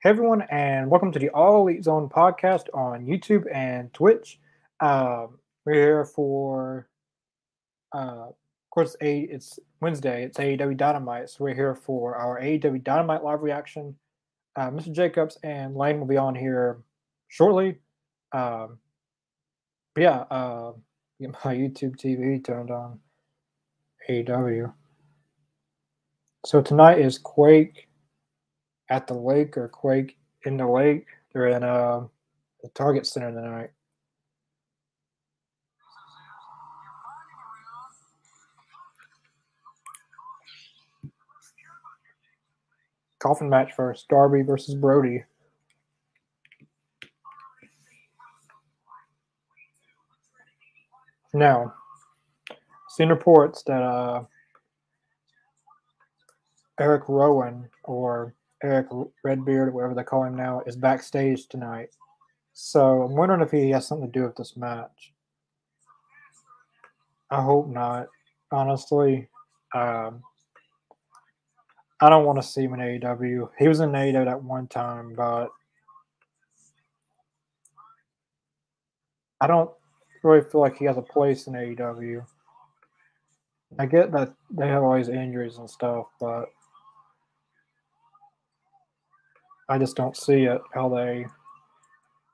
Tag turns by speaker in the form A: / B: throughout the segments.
A: Hey everyone, and welcome to the All Elite Zone podcast on YouTube and Twitch. Um, we're here for, uh, of course, a it's Wednesday. It's AEW Dynamite, so we're here for our AEW Dynamite live reaction. Uh, Mr. Jacobs and Lane will be on here shortly. Um, yeah, uh, get my YouTube TV turned on. AEW. So tonight is Quake at the lake or Quake in the lake. They're in uh, the Target Center tonight. Coffin match first Darby versus Brody. Now, seen reports that uh, Eric Rowan or Eric Redbeard, whatever they call him now, is backstage tonight. So I'm wondering if he has something to do with this match. I hope not. Honestly, um, I don't want to see him in AEW. He was in AEW at one time, but I don't really feel like he has a place in AEW. I get that they have all these injuries and stuff, but I just don't see it how they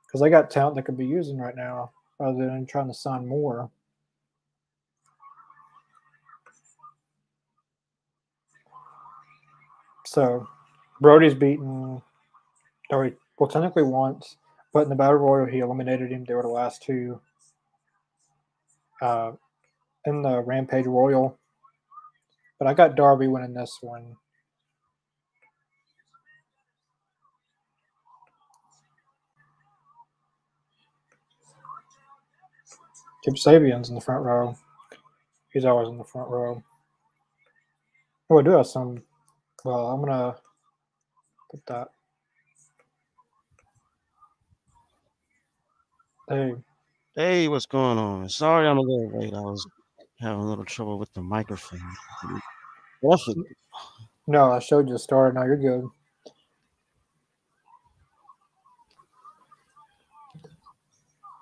A: because they got talent they could be using right now rather than trying to sign more. So Brody's beaten or well technically once, but in the Battle Royal he eliminated him. They were the last two. Uh, in the Rampage Royal. But I got Darby winning this one. Kip Sabian's in the front row. He's always in the front row. Oh, I do have some. Well, I'm gonna put that. Hey.
B: Hey, what's going on? Sorry I'm a little late. I was having a little trouble with the microphone.
A: No, I showed you the story. Now you're good.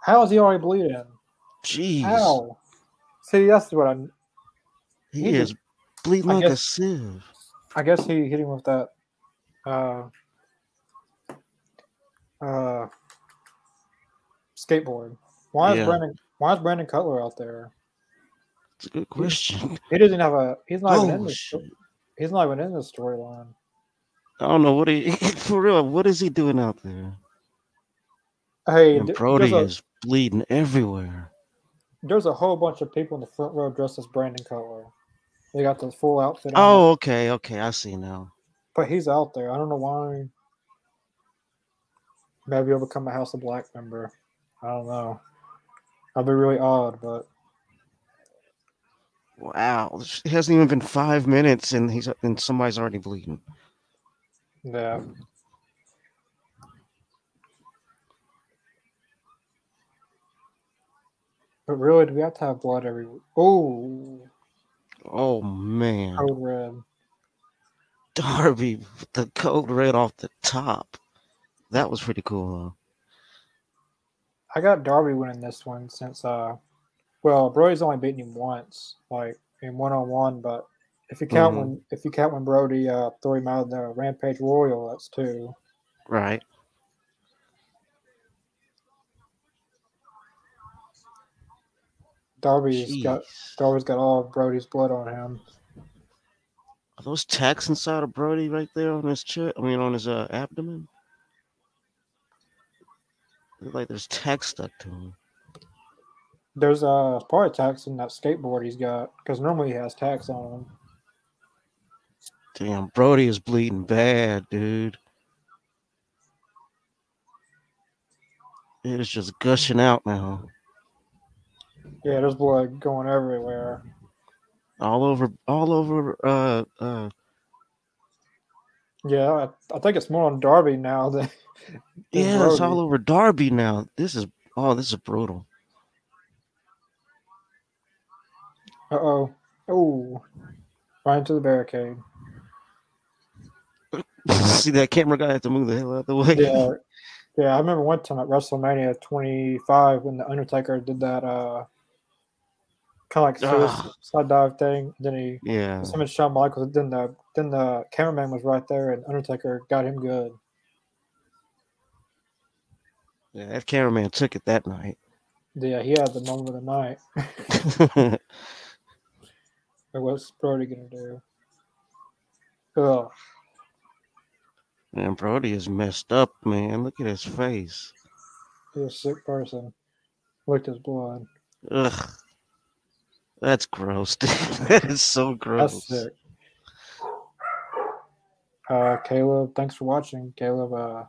A: How is he already bleeding?
B: Jeez.
A: How? See, that's what I.
B: He, he is bleeding like guess, a sieve.
A: I guess he hit him with that. Uh, uh, skateboard. Why yeah. is Brandon? Why is Brandon Cutler out there?
B: It's a good question.
A: He, doesn't have a. He's not oh, even in this. He's not even in the storyline.
B: I don't know what he for real. What is he doing out there?
A: Hey,
B: and Brody a, is bleeding everywhere
A: there's a whole bunch of people in the front row dressed as Brandon Cutler. They got the full outfit.
B: Oh, okay, okay, I see now.
A: But he's out there. I don't know why. Maybe he'll become a House of Black member. I don't know. That'd be really odd, but.
B: Wow, it hasn't even been five minutes, and he's and somebody's already bleeding.
A: Yeah. But really, do we have to have blood every? Oh,
B: oh man,
A: code red.
B: Darby, the code red off the top. That was pretty cool. Though.
A: I got Darby winning this one since, uh, well, Brody's only beaten him once, like in one on one. But if you count mm-hmm. when if you count when Brody uh, threw him out of the Rampage Royal, that's two.
B: Right.
A: Darby's Jeez. got Darby's got all of Brody's blood on him.
B: Are those tacks inside of Brody right there on his chest? I mean, on his uh, abdomen. Look like there's tacks stuck to him.
A: There's uh probably tacks in that skateboard he's got because normally he has tacks on him.
B: Damn, Brody is bleeding bad, dude. It is just gushing out now.
A: Yeah, there's blood going everywhere.
B: All over, all over. Uh, uh.
A: Yeah, I, I think it's more on Darby now than.
B: than yeah, Brody. it's all over Darby now. This is oh, this is brutal.
A: Uh oh. Oh. Right into the barricade.
B: See that camera guy had to move the hell out of the way.
A: Yeah, yeah. I remember one time at WrestleMania 25 when the Undertaker did that uh kind of like
B: Ah.
A: suicide dive thing. Then he
B: Yeah.
A: Him and Shawn Michaels. Then the then the cameraman was right there, and Undertaker got him good.
B: Yeah, that cameraman took it that night.
A: Yeah, he had the moment of the night. What's Brody gonna do? Ugh.
B: man, Brody is messed up, man. Look at his face.
A: He's a sick person. Licked his blood.
B: Ugh. That's gross, dude. that is so gross.
A: That's sick. Uh, Caleb, thanks for watching. Caleb, uh,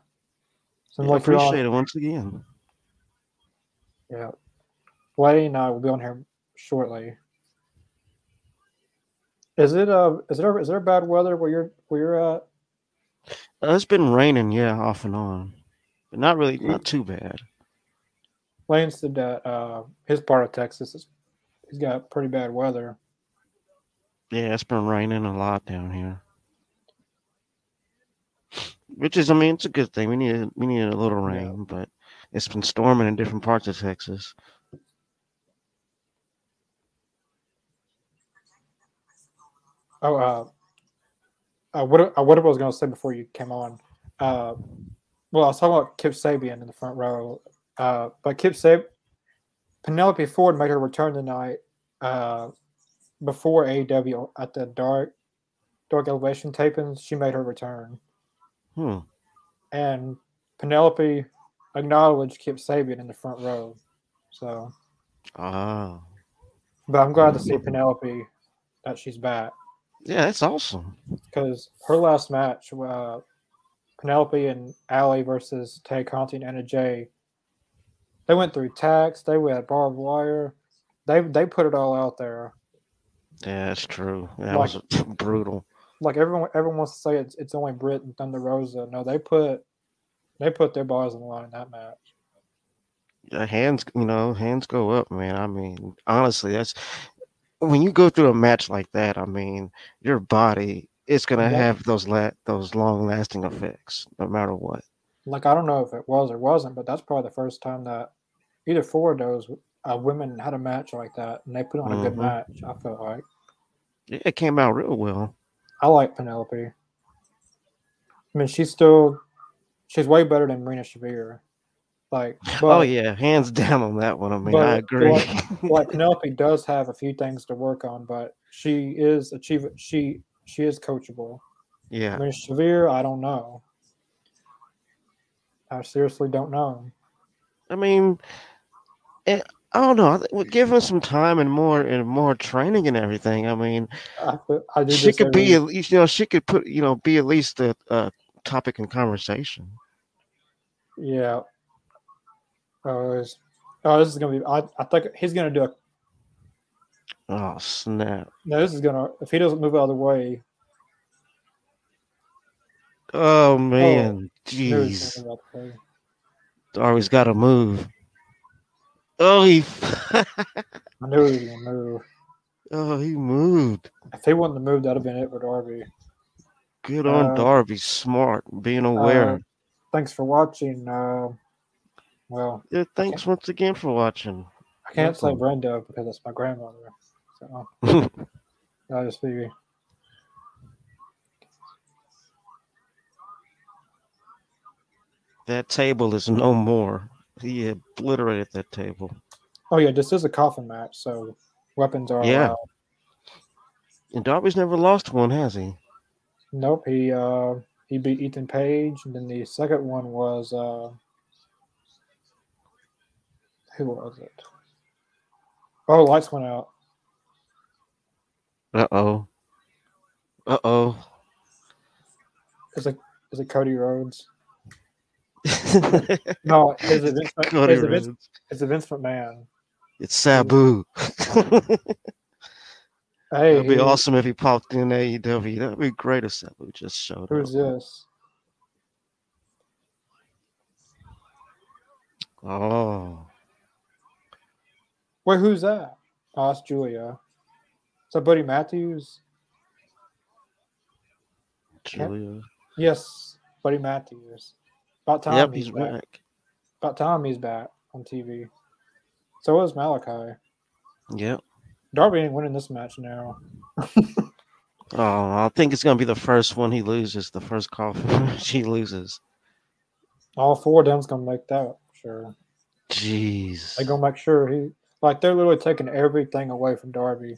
B: Yeah,
A: like
B: appreciate it once again.
A: Yeah. Lady and I will be on here shortly. Is it uh is there is there bad weather where you're where you're at?
B: Uh, it's been raining, yeah, off and on, but not really, not too bad.
A: Lane said that uh his part of Texas is he's got pretty bad weather.
B: Yeah, it's been raining a lot down here, which is, I mean, it's a good thing. We need we need a little
A: Yeah.
B: rain, but it's been storming in different parts of Texas.
A: Oh uh uh, what uh, what I was going to say before you came on, uh, well, I was talking about Kip Sabian in the front row, uh, but Kip Sab, Penelope Ford made her return tonight, uh, before AEW at the Dark Dark Elevation tapings. She made her return,
B: Hmm.
A: and Penelope acknowledged Kip Sabian in the front row. So,
B: Ah,
A: but I'm glad to see Penelope that she's back.
B: yeah, that's awesome.
A: because her last match, uh, Penelope and Allie versus Tay Conti and Anna Jay, they went through tacks, they went barbed wire, they they put it all out there.
B: Yeah, that's true. That
A: Like-
B: was brutal.
A: Like everyone everyone wants to say it's it's only Britt and Thunder Rosa. No, they put they put their bodies on the line in that match.
B: Yeah, hands, you know, hands go up, man. I mean, honestly, that's when you go through a match like that. I mean, your body is gonna
A: Yeah.
B: have those la- those long lasting effects, no matter what.
A: Like I don't know if it was or wasn't, but that's probably the first time that either four of those uh, women had a match like that, and they put on a good
B: Mhm.
A: match. I felt like
B: Yeah, it came out real well.
A: I like Penelope. I mean, she's still she's way better than Marina Shafir. Like, but,
B: oh yeah, hands down on that one. I mean, I agree.
A: like- like Penelope does have a few things to work on, but she is achieve she she is coachable.
B: yeah,
A: Marina Shafir, I don't know. I seriously don't know.
B: I mean, eh, I don't know. I think we give her some time and more and more training and everything. I mean,
A: I, I do
B: she could be at least, you know, she could put, you know, be at least a, a topic in conversation.
A: yeah. Oh, this, oh, this is gonna be. I, I think he's gonna do a
B: Oh snap!
A: No, this is gonna. If he doesn't move out of the way,
B: Oh man,
A: no, he's
B: jeez,
A: gonna move out of the way.
B: Darby's got to move. Oh, he,
A: I knew he was gonna move.
B: oh, he moved.
A: If he wouldn't have moved, that'd have been it for Darby.
B: Good on
A: Uh,
B: Darby, smart, being aware.
A: Uh, thanks for watching. Uh, well,
B: yeah, thanks once again for watching.
A: I can't say. Brenda because it's my grandmother. So I just figure.
B: That table is no more. He obliterated that table.
A: Oh yeah, this is a coffin match, so weapons are
B: Yeah.
A: allowed.
B: And Darby's never lost one, has he?
A: Nope, he uh he beat Ethan Page, and then the second one was uh who was it? Oh, lights went out.
B: Uh oh. Uh oh.
A: Is it is it Cody Rhodes? No, it's a, Vince,
B: Cody
A: is it Vince,
B: Rhodes.
A: is it Vince McMahon?
B: It's Sabu.
A: Hey,
B: It'd be awesome if he popped in AEW. That'd be great if Sabu just showed
A: Who's
B: up.
A: this?
B: Oh.
A: Wait, who's that? Oh, that's Julia. Is that Buddy Matthews?
B: Julia.
A: Yes, Buddy Matthews. About time
B: yep,
A: he's,
B: he's
A: back.
B: back.
A: About time he's back on TV. So is Malakai.
B: Yep.
A: Darby ain't winning this match now.
B: Oh, I think it's gonna be the first one he loses. The first call she loses.
A: All four of them's gonna make that sure.
B: Jeez.
A: They gonna make sure he like they're literally taking everything away from Darby.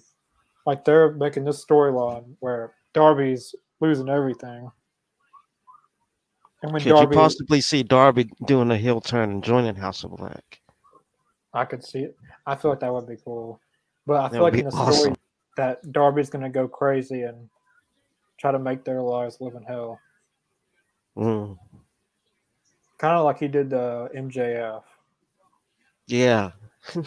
A: Like they're making this storyline where Darby's losing everything. And when
B: Could
A: Darby,
B: you possibly see Darby doing a heel turn and joining House of Black?
A: I could see it. I feel like that would be cool. But I
B: That
A: feel like in the story that Darby's gonna go crazy and try to make their lives live in hell.
B: Mm.
A: Kind of like he did the MJF.
B: Yeah.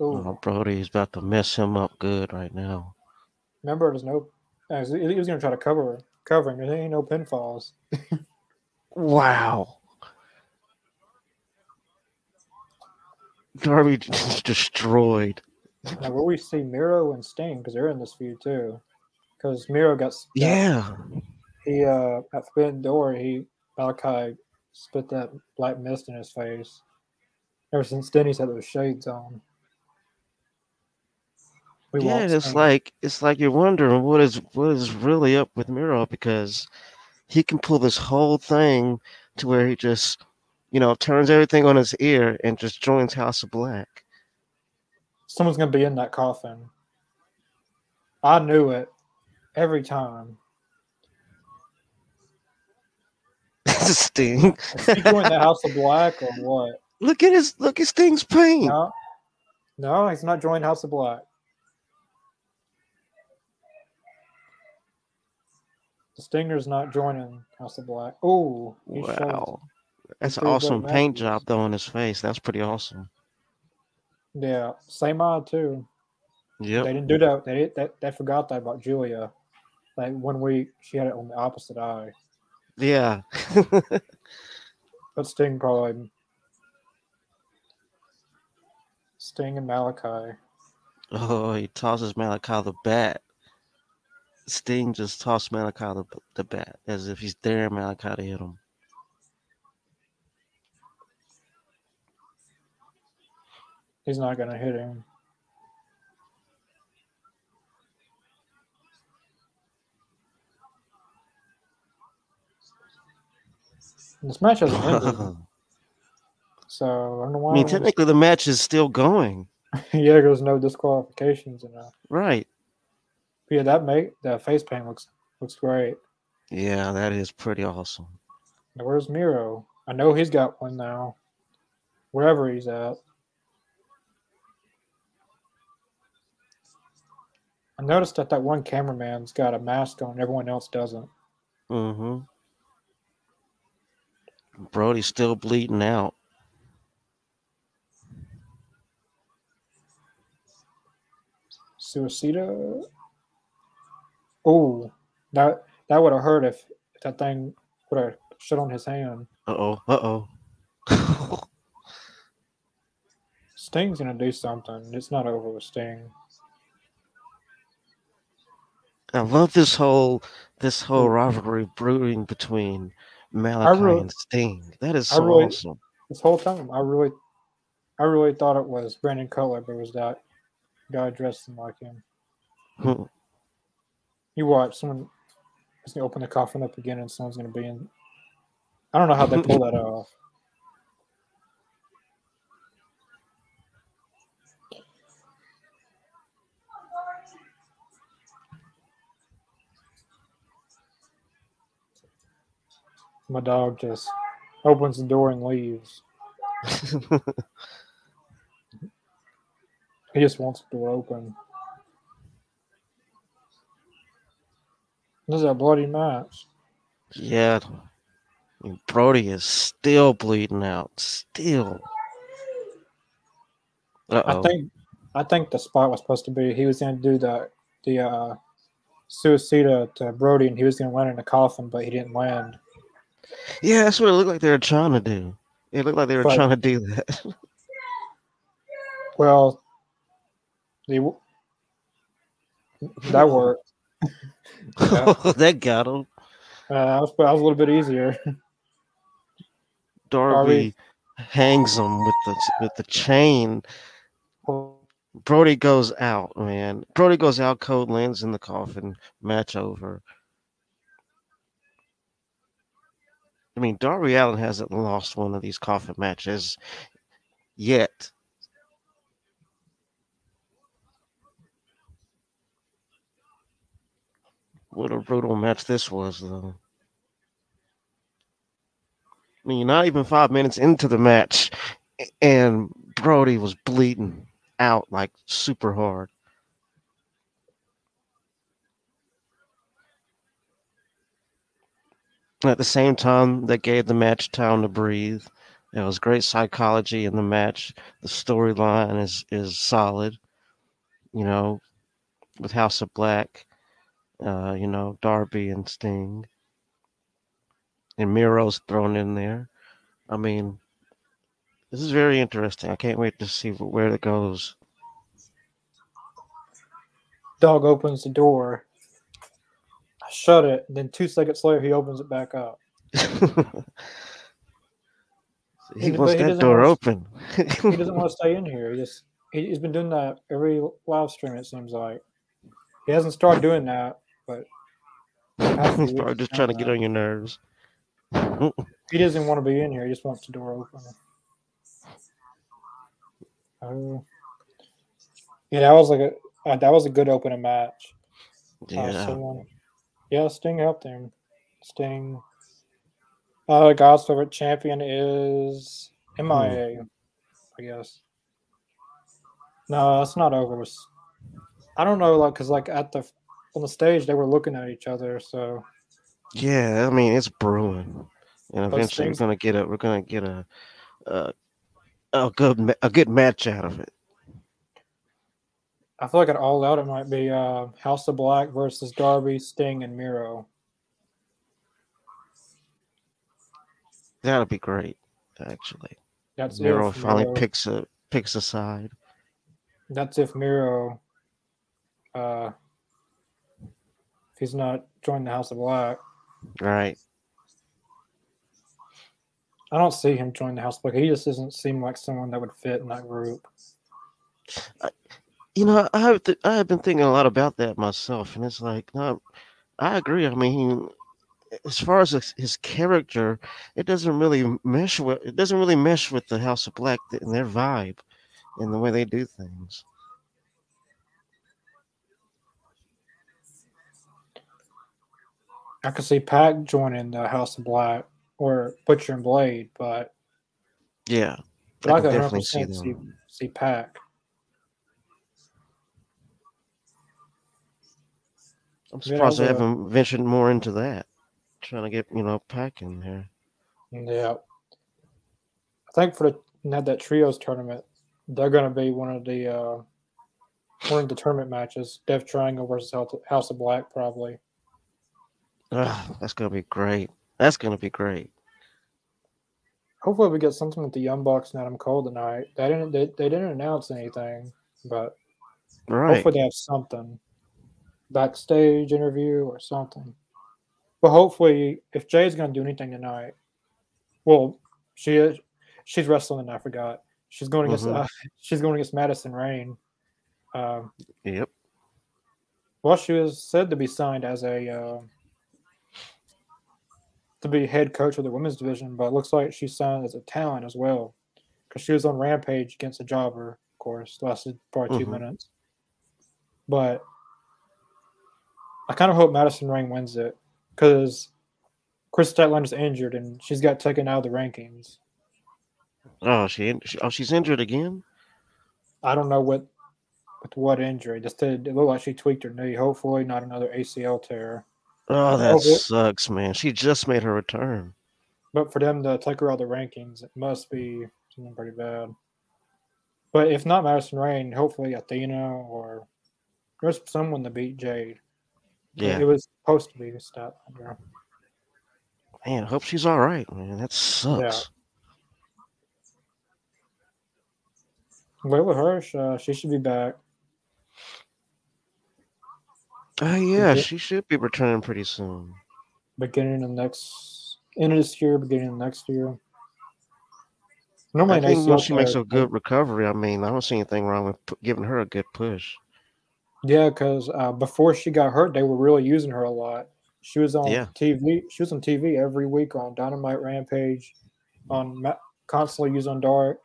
B: Oh, Brody's about to mess him up good right now.
A: remember there's no. uh, He he was gonna try to cover cover him. There ain't no pinfalls.
B: Wow. Darby just destroyed.
A: Now, will we see Miro and Sting because they're in this feud too? Because Miro got got-
B: Yeah.
A: he uh at Forbidden Door he Malakai spit that black mist in his face. Ever since then he's had those shades on. We
B: Yeah, it's like it's like you're wondering what is what is really up with Miro because he can pull this whole thing to where he just, you know, turns everything on his ear and just joins House of Black.
A: someone's gonna be in that coffin. I knew it every time.
B: Sting.
A: Is he joined the House of Black or what?
B: look at his look at Sting's pain.
A: No, no, he's not joined House of Black. The Stinger's not joining House of Black. Oh,
B: Wow. That's an awesome paint job though on his face. That's pretty awesome.
A: Yeah, same eye too.
B: Yeah.
A: They didn't do that. They they, they forgot that about Julia. Like one week she had it on the opposite eye,
B: Yeah.
A: but Sting probably Sting and Malakai.
B: oh, he tosses Malakai the bat. Sting just tossed Malakai the, the bat as if he's daring Malakai to hit him.
A: He's not gonna hit him. This match hasn't ended, so I don't know why.
B: mean,
A: I wanna-
B: technically the match is still going.
A: yeah, there's no disqualifications and uh,
B: Right.
A: yeah, that make that face paint looks looks great.
B: Yeah, that is pretty awesome.
A: Now, where's Miro? I know he's got one now. Wherever he's at. I noticed that that one cameraman's got a mask on, everyone else doesn't.
B: Mm-hmm. Brody's still bleeding out.
A: Suicida. Oh, that that would have hurt if, that thing would have shut on his hand.
B: Uh oh. Uh oh.
A: Sting's gonna do something. It's not over with Sting.
B: I love this whole this whole rivalry brewing between Malakai
A: really-
B: and Sting. That is so
A: really-
B: awesome.
A: This whole time, I really, I really thought it was Brandon Cutler, but it was that guy dressed like him. You watch someone is gonna open the coffin up again, and someone's gonna be in. I don't know how they pull that off. My dog just opens the door and leaves. He just wants the door open. This is a bloody match.
B: yeah. Brody is still bleeding out. Still. Uh
A: I think I think the spot was supposed to be he was going to do the the uh, suicida to Brody and he was going to land in the coffin, but he didn't land.
B: Yeah, that's what it looked like they were trying to do. It looked like they were
A: But-
B: trying to do that.
A: Well, the that worked. Yeah.
B: that got him.
A: Uh, that, was, that was a little bit easier.
B: Darby hangs him with the with the chain. Brody goes out, man. Brody goes out, code lands in the coffin, match over. I mean, Darby Allin hasn't lost one of these coffin matches yet. What a brutal match this was, though. I mean, not even five minutes into the match, and Brody was bleeding out like super hard. At the same time, that gave the match time to breathe. It was great psychology in the match. The storyline is is solid. You know, with House of Black, uh, you know, Darby and Sting. And Miro's thrown in there. I mean, this is very interesting. I can't wait to see where it goes.
A: Dog opens the door. I shut it. Then two seconds later, he opens it back up.
B: he wants that
A: doesn't
B: door
A: want-
B: open.
A: He doesn't want to stay in here. He just he, he's been doing that every live stream. It seems like he hasn't started doing that, but
B: He's probably just trying to get on your nerves.
A: He doesn't want to be in here. He just wants the door open. Oh, yeah, that was like a uh, that was a good opening match. Uh,
B: Yeah.
A: someone, yeah, Sting helped him. Sting. Uh, God's favorite champion is MIA, I guess. No, it's not over. I don't know, like, cause like at the on the stage they were looking at each other, so
B: Yeah, I mean it's brewing, and eventually
A: things-
B: we're gonna get a we're gonna get a a, a good a good match out of it.
A: I feel like at all out it might be uh, House of Black versus Darby, Sting, and Miro.
B: That'll be great, actually.
A: That's
B: Miro finally
A: Miro-
B: picks a picks a side.
A: That's if Miro, uh, if he's not joined the House of Black.
B: Right.
A: I don't see him join the House of Black. He just doesn't seem like someone that would fit in that group.
B: You know, I have th- I have been thinking a lot about that myself, and it's like, no, I agree. I mean, as far as his, his character, it doesn't really mesh with it doesn't really mesh with the House of Black and their vibe and the way they do things.
A: I could see Pac joining the House of Black or Butcher and Blade, but,
B: Yeah,
A: but
B: I
A: I
B: can
A: could
B: definitely
A: 100%
B: see
A: see,
B: them.
A: see Pac.
B: I'm surprised they haven't ventured more into that. Trying to get you know Pac in there.
A: Yeah. I think for the had that trios tournament, they're going to be one of the uh, one of the tournament matches. Death Triangle versus House of Black, probably.
B: Ah, that's gonna be great. That's gonna be great.
A: Hopefully, we get something with the Young Bucks and Adam Cole tonight. They didn't they, they didn't announce anything, but
B: Right.
A: hopefully they have something backstage interview or something. But hopefully, if Jade's going to do anything tonight, well, she is. She's wrestling. I forgot. She's going against.
B: Mhm.
A: Uh, she's going against Madison Rayne. Um,
B: Yep.
A: well, she was said to be signed as a uh, to be head coach of the women's division, but it looks like she's signed as a talent as well because she was on Rampage against a jobber. Of course, lasted probably 2
B: Mhm.
A: minutes. But I kind of hope Madison Rayne wins it because Kris Statlander is injured and she's got taken out of the rankings.
B: Oh, she, she oh she's injured again.
A: I don't know what with what injury. Just did it looked like she tweaked her knee. Hopefully, not another ACL tear.
B: Oh, that
A: Oh,
B: sucks, man. She just made her return.
A: But for them to take her out of the rankings, it must be something pretty bad. But if not Madison Rayne, hopefully Athena or there's someone to beat Jade.
B: Yeah,
A: It was supposed to be Statlander.
B: man. I hope she's all right, man. That sucks.
A: But with her, uh, she should be back.
B: Oh yeah, she should be returning pretty soon.
A: beginning of next end of this year, beginning of next year. Normally,
B: I think once she makes a good recovery, I mean, I don't see anything wrong with giving her a good push.
A: Yeah, because uh, before she got hurt, they were really using her a lot. She was on
B: Yeah.
A: TV. She was on TV every week on Dynamite Rampage, on constantly on Dark.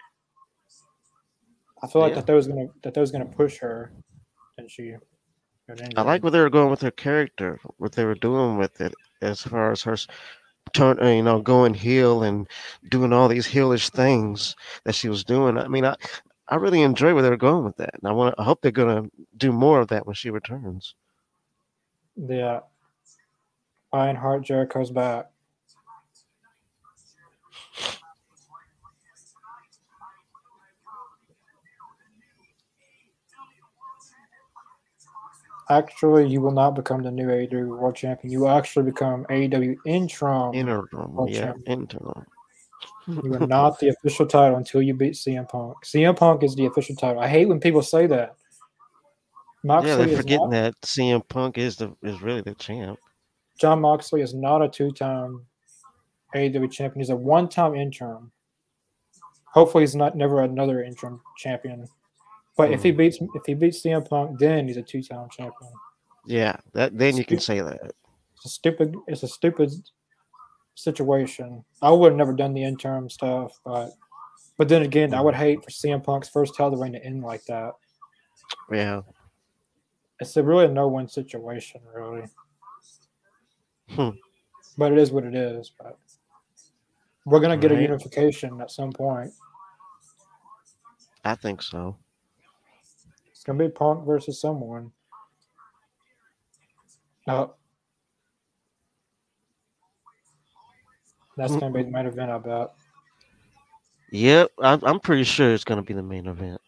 A: I feel like
B: Yeah.
A: that that was gonna that that was gonna push her, and she.
B: I like what they were going with her character, what they were doing with it, as far as her turn, uh, you know, going heel and doing all these heelish things that she was doing. I mean, I, I really enjoy where they're going with that, and I want, I hope they're gonna do more of that when she returns.
A: Yeah. Lionheart Jericho's back. Actually, you will not become the new AEW World Champion. You will actually become AEW interim.
B: Interim,
A: World
B: yeah,
A: champion.
B: interim.
A: You are not the official title until you beat CM Punk. CM Punk is the official title. I hate when people say that. Moxley
B: yeah, they're forgetting
A: not,
B: that CM Punk is the is really the champ.
A: Jon Moxley is not a two-time AEW champion. He's a one-time interim. Hopefully, he's not never another interim champion. But if he beats if he beats CM Punk, then he's a two-time champion.
B: Yeah, that then you can say that.
A: It's a stupid. It's a stupid situation. I would have never done the interim stuff, but but then again, I would hate for CM Punk's first title reign to end like that.
B: Yeah.
A: It's a really a no-win situation, really.
B: Hmm.
A: But it is what it is. But we're gonna get a unification at some point.
B: I think so.
A: It's gonna be Punk versus someone. No. That's gonna be the main event, I bet.
B: Yep, I'm, I'm pretty sure it's going to be the main event.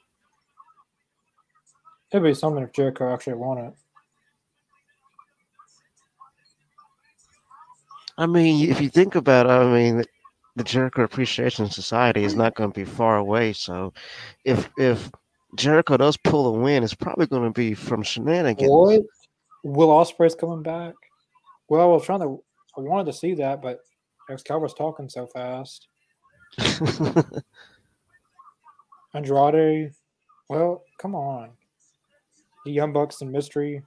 A: It'd be something if Jericho actually won it.
B: I mean, if you think about it, I mean, the Jericho Appreciation Society is not going to be far away. So, if if Jericho does pull a win, it's probably going to be from shenanigans.
A: What? Will Ospreay's coming back? Well, I was trying to. I wanted to see that, but Excalibur's talking so fast. Andrade. Well, come on. The Young Bucks and Mystery.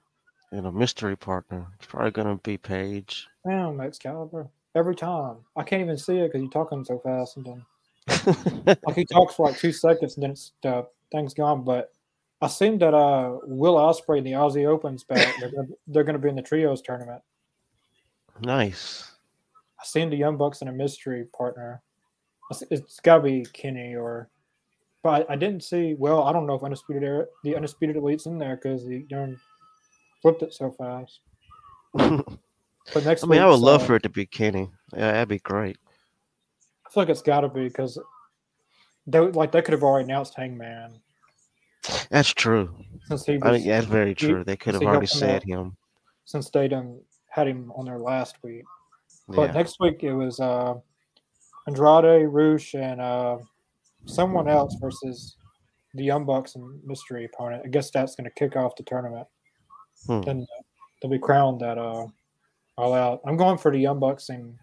B: and a mystery partner. It's probably going to be Paige.
A: Damn, Excalibur. Every time. I can't even see it because you're talking so fast. And then, like, he talks for like two seconds and then it's, the thing's gone. But I seen that uh, Will Ospreay and the Aussie Open's back. They're gonna, they're going to be in the Trios tournament.
B: nice.
A: I seen the Young Bucks and a mystery partner. It's- got to be Kenny or, but I, I didn't see. Well, I don't know if undisputed Era, the undisputed elite's in there because the young flipped it so fast. But next, I
B: mean, I would love
A: uh,
B: for it to be Kenny. Yeah, that'd be great.
A: I feel like it's got to be because they like they could have already announced Hangman
B: That's true.
A: since he was
B: I that's very
A: he-
B: true. They could have already said
A: out.
B: him.
A: since they done had him on there last week. But
B: Yeah.
A: next week it was uh, Andrade, Rush, and uh, someone else versus the Young Bucks and mystery opponent. I guess that's going to kick off the tournament.
B: Hmm.
A: Then they'll be crowned that uh, All Out. I'm going for the Young Bucks and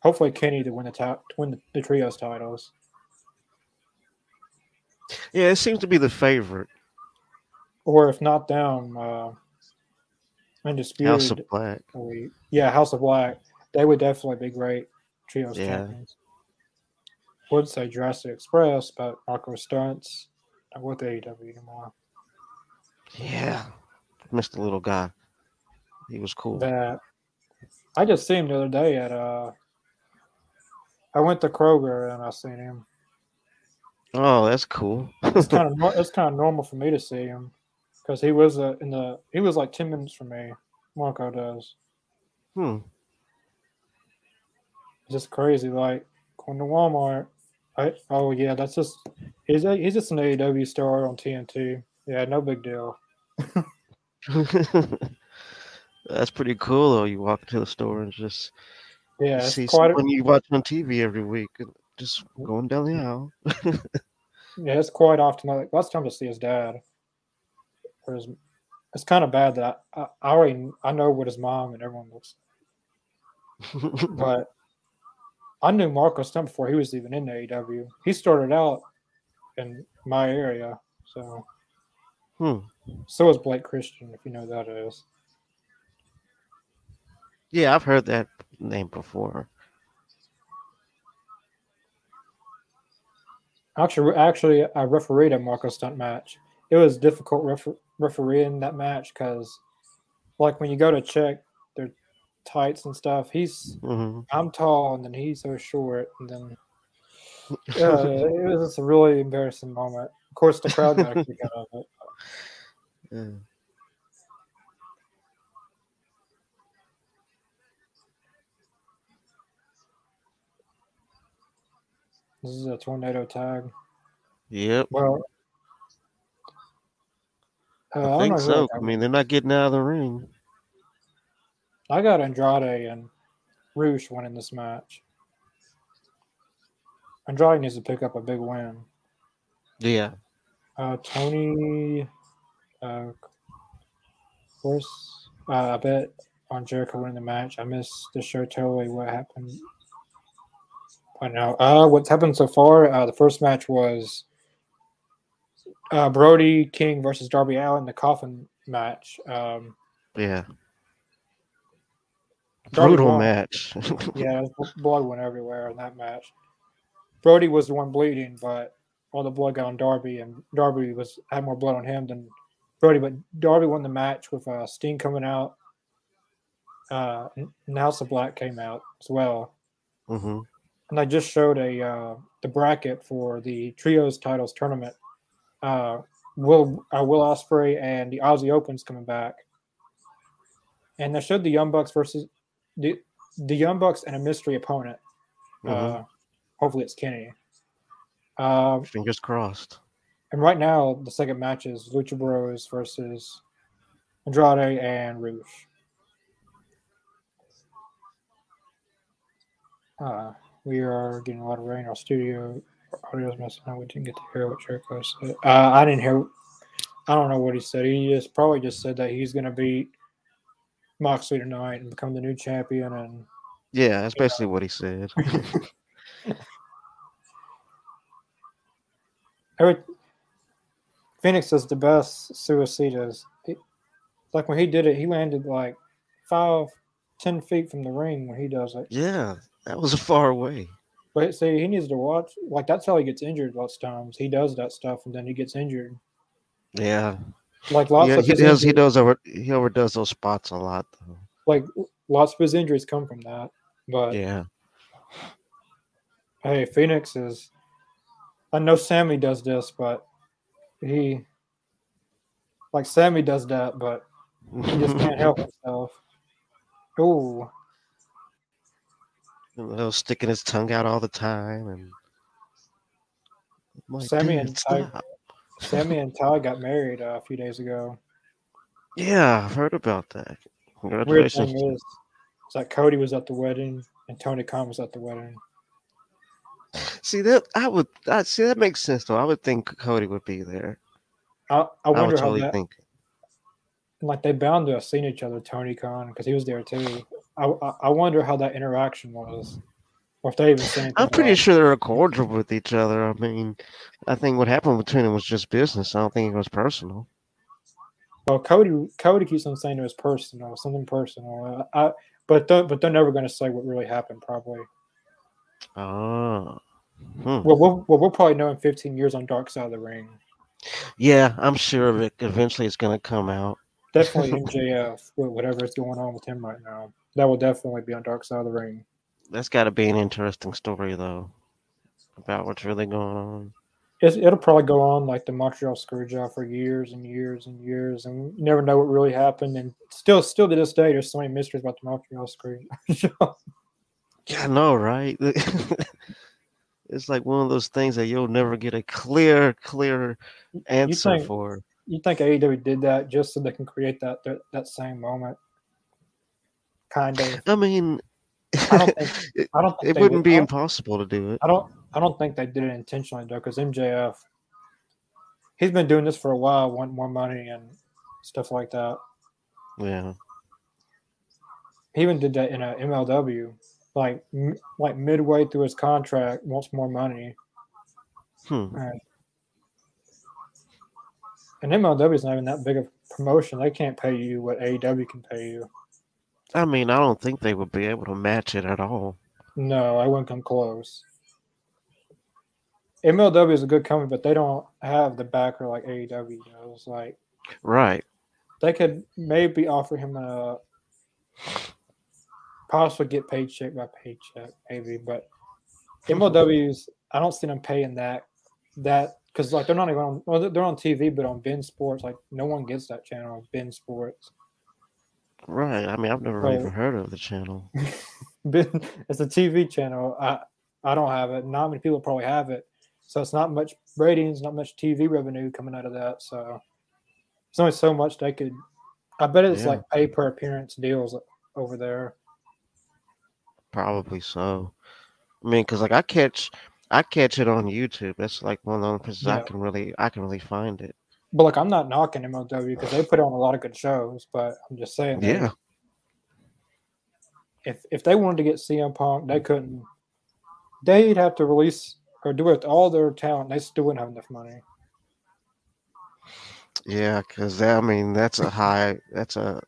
A: hopefully Kenny to win the ta- to win the, the trios titles.
B: Yeah, it seems to be the favorite.
A: Or if not down, uh, undisputed.
B: House of Black.
A: Elite. Yeah, House of Black. They would definitely be great trios
B: Yeah.
A: champions. Would say Jurassic Express, but Marko Stunt's not with AEW anymore.
B: Yeah. Missed the little guy. He was cool.
A: That I just seen him the other day at uh I went to Kroger and I seen him.
B: Oh, that's cool.
A: It's kind of it's kind of normal for me to see him because he was uh, in the he was like ten minutes from me. Marco does.
B: hmm.
A: It's just crazy. Like going to Walmart. I, oh yeah, that's just he's a, he's just an AEW star on TNT. Yeah, no big deal.
B: that's pretty cool, though. You walk into the store and just
A: Yeah,
B: see
A: quite a,
B: someone you watch on TV every week, just going down the aisle.
A: yeah, it's quite often. Like last time to see his dad, or his it's kind of bad that I, I, I already I know what his mom and everyone looks, but I knew Marko Stunt before he was even in the AEW. He started out in my area, so
B: Hmm.
A: so is Blake Christian, if you know who that is.
B: Yeah, I've heard that name before.
A: Actually, actually, I refereed a Marko Stunt match. It was difficult refer- refereeing that match because, like, when you go to check their tights and stuff, he's
B: hmm
A: I'm tall and then he's so short, and then yeah, it was just a really embarrassing moment. Of course, the crowd got a kick out of it.
B: Yeah.
A: This is a tornado tag.
B: Yep.
A: Well, uh,
B: I
A: don't
B: think so. I mean, they're not getting out of the ring.
A: I got Andrade and Rush winning this match. Andrade needs to pick up a big win.
B: Yeah.
A: Uh, Tony, uh, of course, uh, I bet on Jericho winning the match. I missed the show totally. What happened? I know. Uh, what's happened so far? Uh, the first match was uh, Brody King versus Darby Allin, the coffin match. Um,
B: Yeah.
A: Darby
B: Brutal
A: won.
B: match.
A: Yeah, blood went everywhere in that match. Brody was the one bleeding, but all the blood got on Darby, and Darby was had more blood on him than Brody. But Darby won the match with uh, Sting coming out. Uh, and House of Black came out as well,
B: hmm
A: and I just showed a uh, the bracket for the trios titles tournament. Uh, Will uh, Will Ospreay and the Aussie Opens coming back, and they showed the Young Bucks versus the the Young Bucks and a mystery opponent.
B: hmm
A: Uh, hopefully, it's Kenny. Uh,
B: Fingers crossed.
A: and right now, the second match is Lucha Bros versus Andrade and Rush. Uh, we are getting a lot of rain. Our studio audio's messing up. We didn't get to hear what Jericho said. Uh, I didn't hear. I don't know what he said. He just probably just said that he's going to beat Moxley tonight and become the new champion. And
B: Yeah, that's basically what he said.
A: every, Phoenix is the best suicidas. He, like when he did it, he landed like five, ten feet from the ring when he does it.
B: yeah, that was a far away.
A: But see, he needs to watch. Like that's how he gets injured lots of times. He does that stuff and then he gets injured.
B: Yeah.
A: Like lots
B: yeah,
A: of
B: he does. He
A: injuries-
B: does over. He overdoes those spots a lot, though.
A: like lots of his injuries come from that. But
B: Yeah.
A: hey, Phoenix is. I know Sammy does this, but he, like Sammy does that, but he just can't help himself. Ooh,
B: He'll sticking his tongue out all the time, and like,
A: Sammy and
B: Tay-
A: Sammy and Tay got married uh, a few days ago.
B: Yeah, I've heard about that.
A: Weird
B: Congratulations.
A: thing is, is that Cody was at the wedding and Tony Khan was at the wedding.
B: See that I would. I see that makes sense though. I would think Cody would be there.
A: I, I
B: I, would
A: wonder how
B: totally
A: that
B: think.
A: like they bound to have seen each other, Tony Khan, because he was there too. I, I I wonder how that interaction was, or if they even seen.
B: I'm pretty sure they're cordial with each other. I mean, I think what happened between them was just business. I don't think it was personal.
A: Well, Cody Cody keeps on saying it was personal, something personal. Uh, I but don't, but they're never going to say what really happened. Probably.
B: Oh. Hmm.
A: Well, we'll well, we'll probably know in 15 years on Dark Side of the Ring.
B: Yeah, I'm sure of it. Eventually, it's gonna come out.
A: Definitely MJF, whatever is going on with him right now. That will definitely be on Dark Side of the Ring.
B: That's got to be an interesting story, though, about what's really going on.
A: It's, it'll probably go on like the Montreal Screwjob for years and years and years, and you never know what really happened. And still, still to this day, there's so many mysteries about the Montreal Screwjob.
B: Yeah, I know, right? it's like one of those things that you'll never get a clear, clear answer
A: think-
B: for.
A: you think AEW did that just so they can create that that, that same moment? Kind of.
B: I mean,
A: I don't think.
B: it,
A: I don't think
B: it wouldn't
A: would-
B: be impossible to do it.
A: I don't I don't think they did it intentionally though, because MJF he's been doing this for a while, want more money, and stuff like that.
B: Yeah.
A: He even did that in a MLW, like m- like midway through his contract, wants more money.
B: Hmm.
A: And, and MLW is not even that big of a promotion. They can't pay you what AEW can pay you.
B: I mean, I don't think they would be able to match it at all.
A: No, I wouldn't come close. MLW is a good company, but they don't have the backer like AEW does. Like
B: Right.
A: they could maybe offer him a possibly get paycheck by paycheck, maybe, but MLW's I don't see them paying that that because like they're not even on well, they're on TV, but on beIN Sports, like no one gets that channel on beIN Sports.
B: Right. I mean, I've never
A: Right.
B: even heard of the channel.
A: It's a TV channel. I I don't have it. Not many people probably have it, so it's not much ratings, not much TV revenue coming out of that. So it's only so much they could. I bet it's
B: Yeah.
A: like pay per appearance deals over there.
B: Probably so. I mean, because like I catch, I catch it on YouTube. That's like one of the only places I can really, I can really find it.
A: But like, I'm not knocking MLW because they put on a lot of good shows. But I'm just saying,
B: Yeah.
A: if if they wanted to get CM Punk, they couldn't. They'd have to release or do it with all their talent. They still wouldn't have enough money.
B: Yeah, because I mean that's a high, that's a,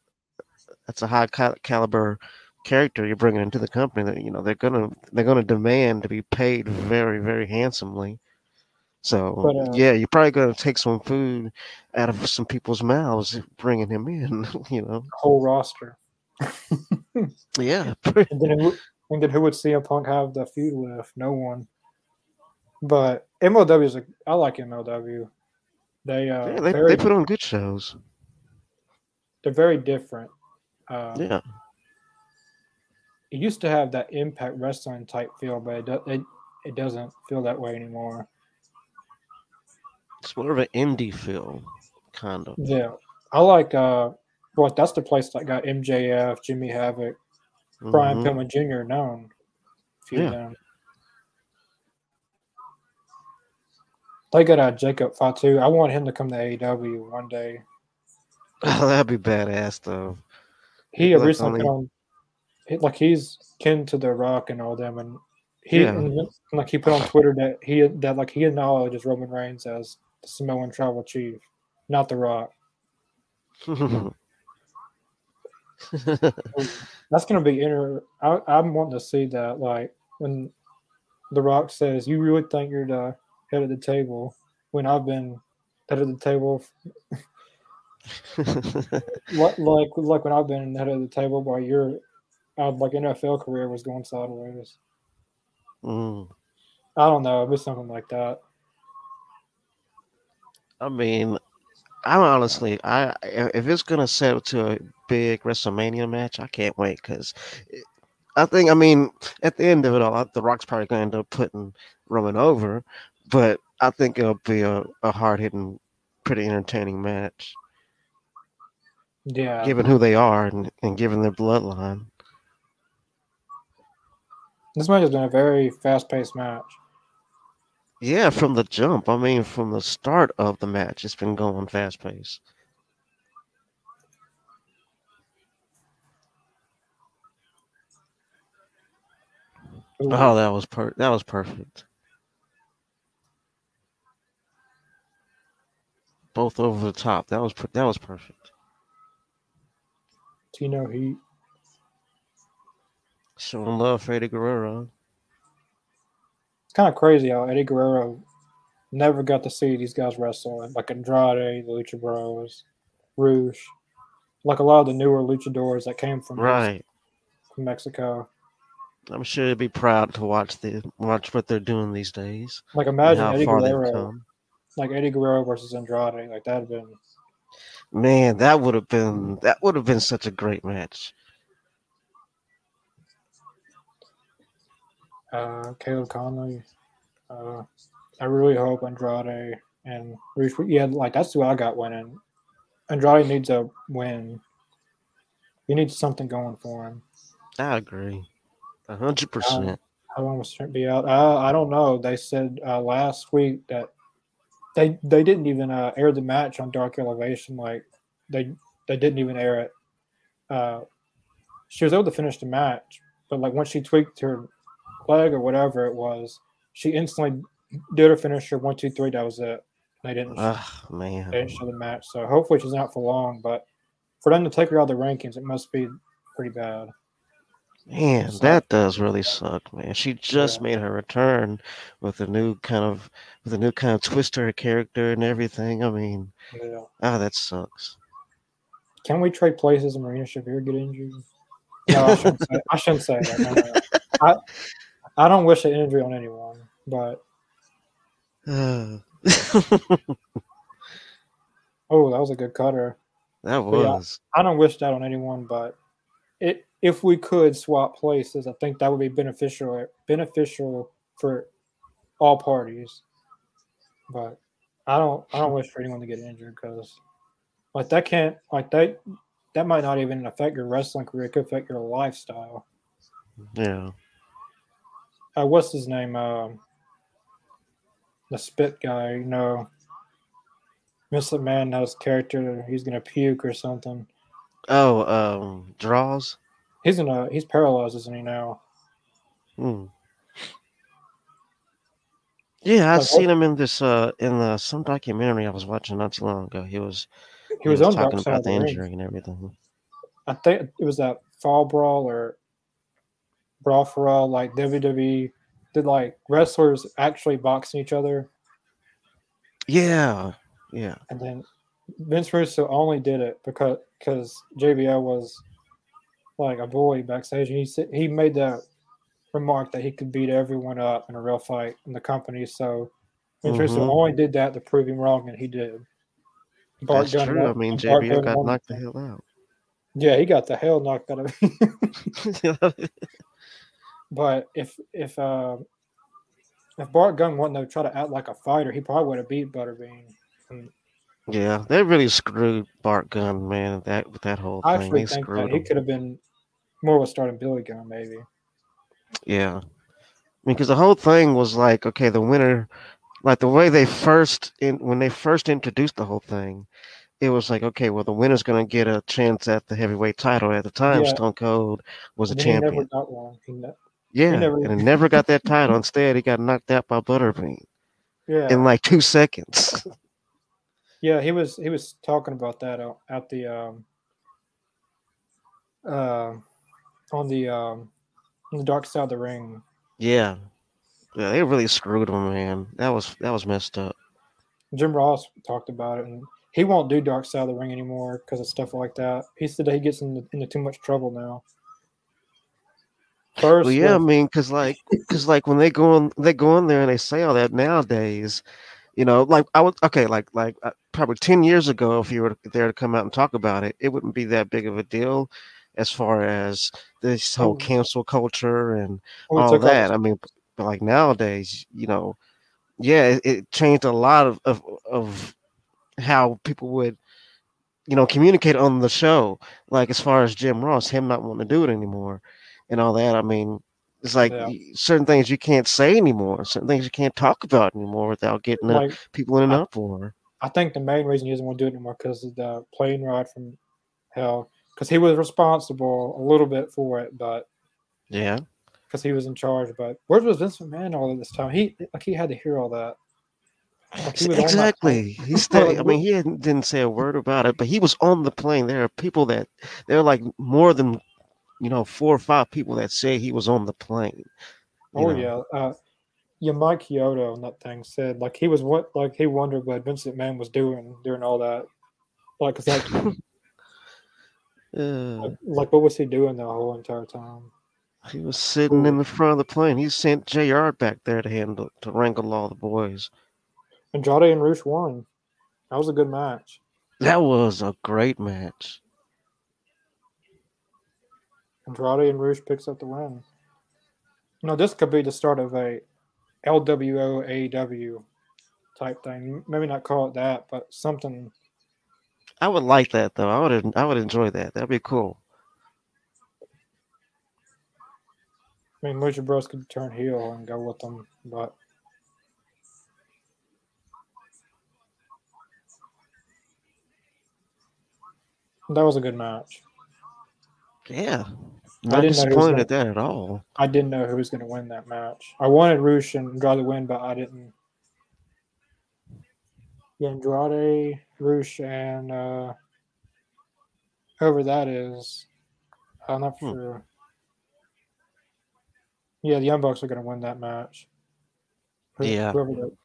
B: that's a high cal- caliber character you're bringing into the company. That you know they're gonna, they're gonna demand to be paid very, very handsomely. So
A: But, uh,
B: yeah, you're probably gonna take some food out of some people's mouths bringing him in. You know.
A: Whole roster.
B: Yeah.
A: And then who, and then who would CM Punk have the feud with? No one. But MLW is a. I like MLW. They uh
B: yeah they,
A: very,
B: they put on good shows.
A: they're very different. Uh,
B: Yeah.
A: It used to have that Impact Wrestling type feel, but it, do, it it doesn't feel that way anymore.
B: It's more of an indie feel, kind of.
A: Yeah, I like. uh Well, that's the place that got MJF, Jimmy Havoc, Brian
B: Mhm.
A: Pillman Jr. known. A few
B: Yeah.
A: them. They got uh, Jacob Fatu. I want him to come to AEW one day.
B: Oh, that'd be badass though.
A: He
B: Like
A: recently
B: only-
A: on, he- like he's kin to The Rock and all them, and he
B: Yeah.
A: and, like he put on Twitter that he that like he acknowledges Roman Reigns as the Samoan Tribal Chief, not The Rock. That's gonna be inter. I, I'm wanting to see that like when The Rock says, "You really think you're the head of the table?" When I've been head of the table, like like like when I've been head of the table while your uh, like NFL career was going sideways.
B: Mm.
A: I don't know, it'd be something like that.
B: I mean, I'm honestly, I if it's gonna settle to a big WrestleMania match, I can't wait because I think, I mean, at the end of it all, The Rock's probably gonna end up putting Roman over, but I think it'll be a, a hard hitting, pretty entertaining match,
A: Yeah,
B: given who they are and, and given their bloodline.
A: this match has been a very fast-paced match.
B: Yeah, from the jump. I mean, from the start of the match, it's been going fast paced. Oh, that was per that was perfect. Both over the top. That was per- that was perfect.
A: Tino Heat.
B: Showing love for Eddie Guerrero.
A: It's kind of crazy how Eddie Guerrero never got to see these guys wrestle, like Andrade, the Lucha Bros, Rush, like a lot of the newer luchadors that came from,
B: Right.
A: from Mexico.
B: I'm sure they'd be proud to watch the watch what they're doing these days.
A: Like imagine Eddie Guerrero, like Eddie Guerrero versus Andrade, like that'd been
B: Man, that would have been that would have been such a great match.
A: Uh, Caleb Konley. Uh, I really hope Andrade and Rush. Yeah, like that's who I got winning. Andrade needs a win. He needs something going for him.
B: I agree. A hundred percent.
A: How long will Trent be out? Uh, I don't know. They said uh, last week that they they didn't even uh, air the match on Dark Elevation like they they didn't even air it. Uh, she was able to finish the match, but like once she tweaked her leg or whatever it was, she instantly did her finisher one two three. That was it. They didn't.
B: Oh man.
A: They didn't show the match, so hopefully she's not for long. But for them to take her out of the rankings, it must be pretty bad.
B: Man, that does really suck, man. She just
A: Yeah.
B: made her return with a new kind of with a new kind of twist to her character and everything. I mean,
A: Yeah.
B: oh, that sucks.
A: Can we trade places and Marina Shafir get injured? No, I shouldn't say, I shouldn't say that. No, no. I, I don't wish an injury on anyone, but oh, that was a good cutter. That
B: was.
A: I don't wish that on anyone, but it if we could swap places, I think that would be beneficial beneficial for all parties. But I don't I don't wish for anyone to get injured because like that can't like that that might not even affect your wrestling career. It could affect your lifestyle.
B: Yeah.
A: Uh, what's his name? Um, the spit guy. You know, Man has character. He's gonna puke or something.
B: Oh, um, Droz.
A: He's in a he's paralyzed, isn't he now?
B: Hmm. Yeah, I
A: Like,
B: seen him in this uh in the some documentary I was watching not too long ago. He was
A: He was, on
B: talking about the
A: the
B: injury and everything.
A: I think it was that fall brawl or brawl for all, like WWE did like wrestlers actually boxing each other,
B: Yeah, yeah.
A: and then Vince Russo only did it because because JBL was like a bully backstage, and he said he made that remark that he could beat everyone up in a real fight in the company. So Vince Russo
B: Mhm.
A: only did that to prove him wrong, and he did. Bart
B: That's
A: Gunn
B: true. I mean,
A: Bart
B: JBL
A: Gunn
B: got knocked the hell out.
A: Yeah, he got the hell knocked out of him. But if if uh, if Bart Gunn wouldn't have tried to act like a fighter, he probably would have beat Butterbean. And
B: yeah, they really screwed Bart Gunn, man. That with that whole
A: I
B: thing,
A: actually
B: they
A: think
B: screwed
A: that he could have been more of a starting Billy Gunn, maybe.
B: Yeah, I mean, because the whole thing was like, okay, the winner, like the way they first in when they first introduced the whole thing, it was like, okay, well, the winner's gonna get a chance at the heavyweight title. At the time,
A: Yeah.
B: Stone Cold was a
A: And he
B: champion.
A: never got one. He ne-
B: yeah,
A: never-
B: and he never got that title. Instead, he got knocked out by Butterbean
A: yeah,
B: in like two seconds.
A: yeah. He was he was talking about that out- at the um uh, on the um on the dark side of the ring.
B: yeah, yeah, they really screwed him, man. That was that was messed up.
A: Jim Ross talked about it, and he won't do dark side of the ring anymore because of stuff like that. He said that he gets into, into too much trouble now. First,
B: Well, yeah, I mean, cause like, cause like when they go on, they go in there and they say all that nowadays, you know, like I would, okay, like like uh, probably ten years ago, if you were there to come out and talk about it, it wouldn't be that big of a deal, as far as this whole
A: Oh.
B: cancel culture and
A: we
B: all
A: off-
B: that. I mean, but like nowadays, you know, yeah, it, it changed a lot of, of of how people would, you know, communicate on the show. Like as far as Jim Ross, him not wanting to do it anymore, and all that. I mean, it's like
A: Yeah.
B: certain things you can't say anymore, certain things you can't talk about anymore without getting
A: like
B: people in an
A: I-
B: uproar.
A: I think the main reason he doesn't want to do it anymore because of the plane ride from hell. Because he was responsible a little bit for it, but
B: Yeah,
A: because he was in charge. But where was Vince McMahon all of this time? He like he had to hear all that. Like, he was on that
B: exactly. He stayed. I mean, he didn't say a word about it, but he was on the plane. There are people that there are like more than you know four or five people that say he was on the plane.
A: Oh
B: know.
A: yeah, uh, yeah. Mike Chioda on that thing said like he was what like he wondered what Vincent McMahon was doing during all that. Like, 'cause, like,
B: Uh,
A: like, like, what was he doing the whole entire time?
B: he was sitting in the front of the plane. He sent J.R. back there to handle to wrangle all the boys.
A: Andrade and Rush won. That was a good match.
B: That was a great match.
A: Andrade and Rush picks up the win. You know, this could be the start of a LWO AEW type thing. Maybe not call it that, but something.
B: I would like that though. I would I would enjoy that. That'd be cool.
A: I mean, Lucha Bros could turn heel and go with them, but That was a good match.
B: Yeah,
A: I
B: not
A: didn't
B: disappointed at that at all.
A: I didn't know who was going to win that match. I wanted Rush and Andrade to win, but I didn't. Yeah, Andrade, Rush, and uh, whoever that is, I'm not
B: Hmm.
A: sure. Yeah, the Young Bucks are going to win that match. Who-
B: Yeah.
A: Whoever that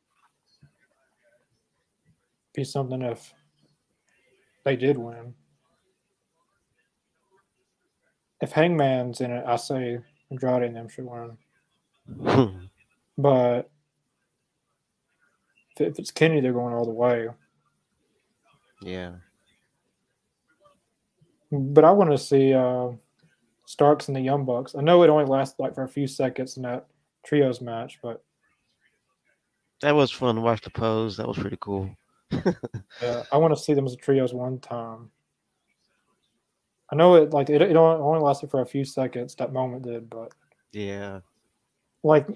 A: be something if they did win. If Hangman's in it, I say Andrade and them should win.
B: Hmm.
A: But if, it's Kenny, they're going all the way.
B: yeah,
A: But I want to see uh, Starks and the Young Bucks. I know it only lasted like for a few seconds in that trios match, but
B: that was fun to watch the pose. That was pretty cool.
A: uh, I want to see them as a trios one time. I know it like it, it only lasted for a few seconds. That moment did, but
B: Yeah,
A: like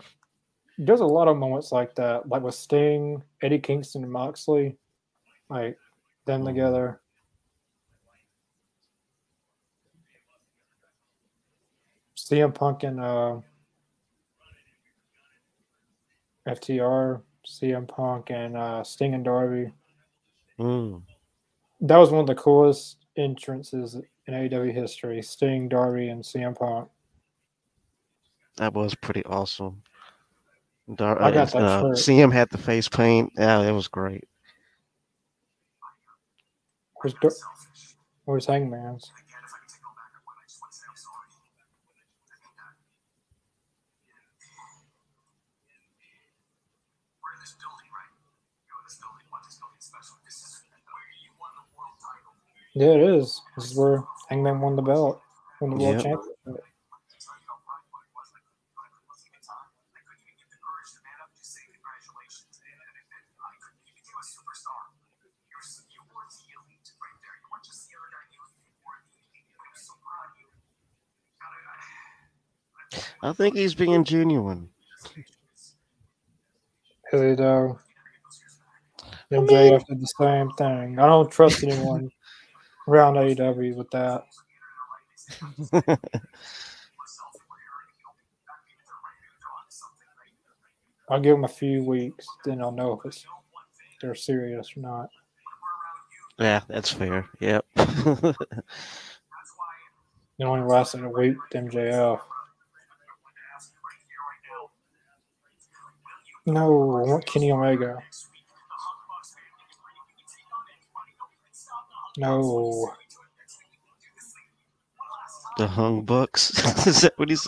A: there's a lot of moments like that, like with Sting, Eddie Kingston, and Moxley, like them
B: Mhm.
A: together. CM Punk and uh, FTR, CM Punk and uh, Sting and Darby.
B: mm.
A: That was one of the coolest entrances in AEW history. Sting, Darby, and CM Punk.
B: that was pretty awesome. Dar-
A: I got that
B: uh,
A: shirt.
B: CM had the face paint. Yeah, it was great.
A: Where's, Dar- where's Hangman's? Yeah, it is. This is where Hangman won the belt, won the world
B: Yep.
A: championship.
B: I think he's being genuine.
A: Is it though? MJF did the same thing. I don't trust anyone around AEW with that. I'll give them a few weeks, then I'll know if it's they're serious or not.
B: yeah, that's fair. Yep.
A: It only lasted a week with MJF. No, I want Kenny Omega. No.
B: the Hung Bucks. is that what he's?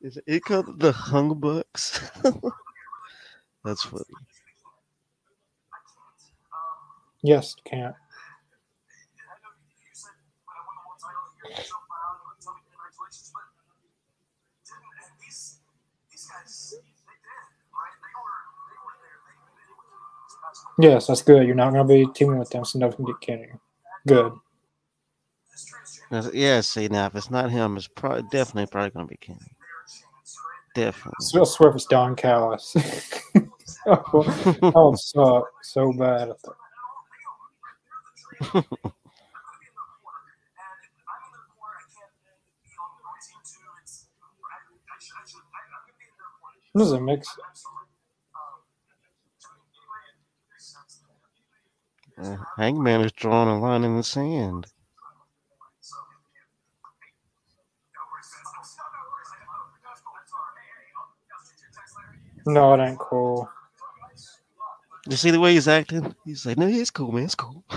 B: Is it called the Hung Bucks? That's funny.
A: Yes, can't. Yes, that's good. You're not going to be teaming with them, so nothing can get Kenny. Good.
B: Yeah, see now if it's not him, it's probably definitely probably gonna be Kenny. Definitely.
A: So I swear if it's Don Callis. would suck so bad. This is a mix.
B: Uh, Hangman is drawing a line in the sand.
A: No, it ain't cool.
B: You see the way he's acting? He's like, no, it's cool, man. It's cool.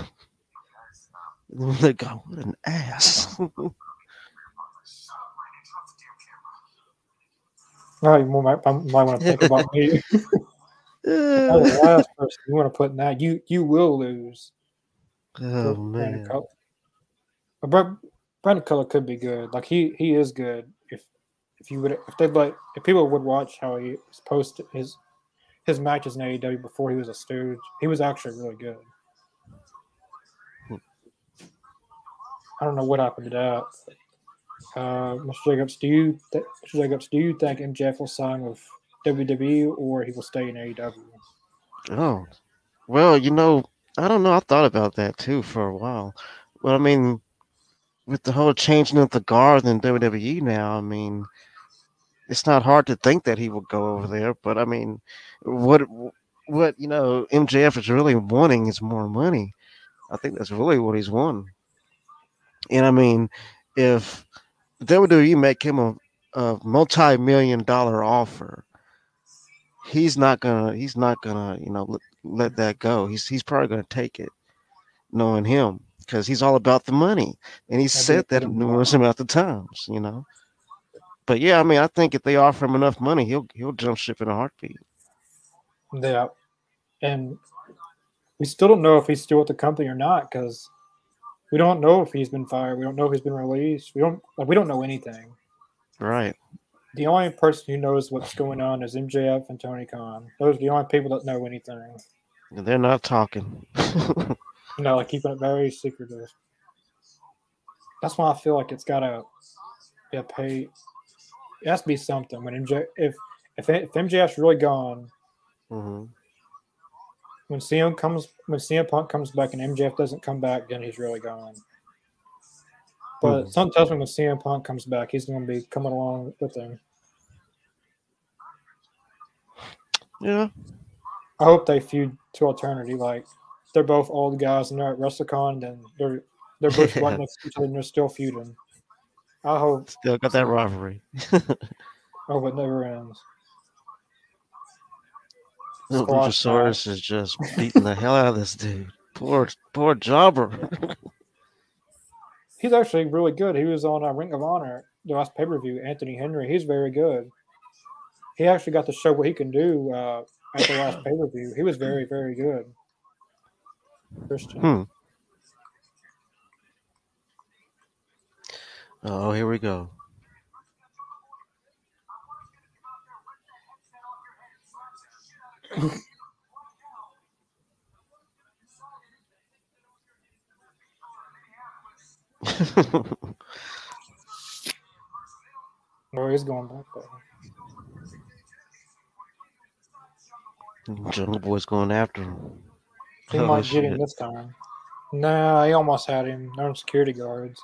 B: And they go, what an ass.
A: No, you might, might want to think about me. the last person you want to put in that. You you will lose.
B: oh,
A: Brandon
B: man.
A: Cutler. Brandon Cutler could be good. Like he he is good. If if you would if they like if people would watch how he was posted his his matches in AEW before he was a stooge, he was actually really good. I don't know what happened to that. Uh, Mr. Jacobs, do you th- Mr. Jacobs, do you think MJF will sign with WWE or he will stay in AEW?
B: Oh, well, you know, I don't know. I thought about that too for a while. Well, I mean, with the whole changing of the guard in WWE now, I mean, it's not hard to think that he would go over there. But I mean, what what you know MJF is really wanting is more money. I think that's really what he's wanting. And I mean, if WWE make him a, a multi-million dollar offer, he's not gonna he's not gonna you know let, let that go. He's he's probably gonna take it, knowing him because he's all about the money, and he said that numerous amount of times. You know. But yeah, I mean, I think if they offer him enough money, he'll he'll jump ship in a heartbeat.
A: Yeah, and we still don't know if he's still with the company or not because we don't know if he's been fired. We don't know if he's been released. We don't like, we don't know anything.
B: Right.
A: The only person who knows what's going on is MJF and Tony Khan. Those are the only people that know anything.
B: They're not talking.
A: no, like keeping it very secretive. That's why I feel like it's gotta be a pay. It has to be something when MJ if if if MJF's really gone.
B: Mm-hmm.
A: When CM comes when CM Punk comes back and MJF doesn't come back, then he's really gone. But mm-hmm. something tells me when CM Punk comes back, he's going to be coming along with him.
B: Yeah.
A: I hope they feud to alternity. Like they're both old guys and they're at WrestleCon, and they're they're both right next to each other and they're still feuding. I hope
B: still got that rivalry.
A: oh, it never ends.
B: Luchasaurus is just beating the hell out of this dude. Poor, poor jobber.
A: He's actually really good. He was on uh, Ring of Honor, the last pay per view. Anthony Henry. He's very good. He actually got to show what he can do uh, at the last pay per view. He was very, very good. Christian.
B: Hmm. Oh, here we go.
A: oh, he's going back there.
B: Jungle Boy's going after him.
A: He oh, might shit. get him this time. Nah, he almost had him. They're security guards.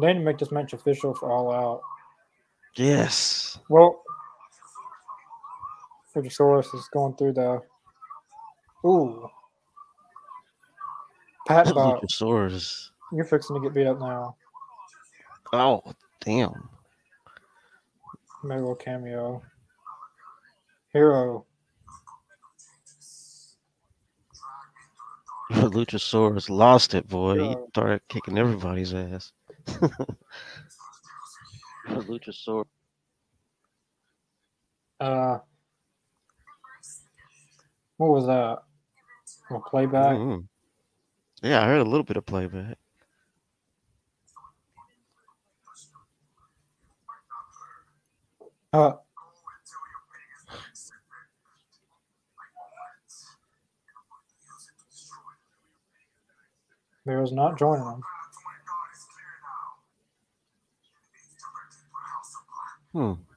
A: They didn't make this match official for All Out.
B: Yes.
A: Well, Luchasaurus is going through the. Ooh. Pat
B: Luchasaurus.
A: You're fixing to get beat up now.
B: Oh, damn.
A: Maybe a little cameo. Hero.
B: Luchasaurus lost it, boy. Hero. He started kicking everybody's ass. Luchasaurus.
A: Uh, what was that? A playback?
B: Mm-hmm. Yeah, I heard a little bit of playback.
A: Uh, Miro's not joining them.
B: Hmm.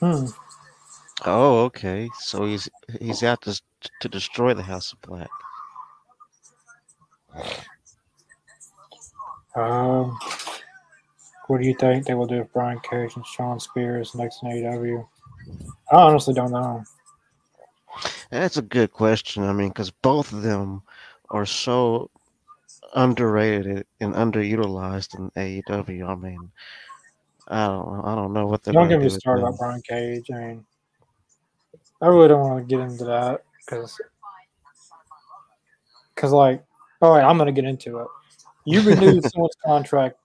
A: Hmm.
B: Oh, okay. So he's he's out to to destroy the House of Black.
A: Um, what do you think they will do with Brian Cage and Shawn Spears next in AEW? I honestly don't know.
B: That's a good question. I mean, because both of them are so underrated and underutilized in AEW. I mean, I don't, I don't know what they're.
A: Don't get me started about Brian Cage. I mean, I really don't want to get into that because, because like, all right, I'm gonna get into it. You renewed someone's contract,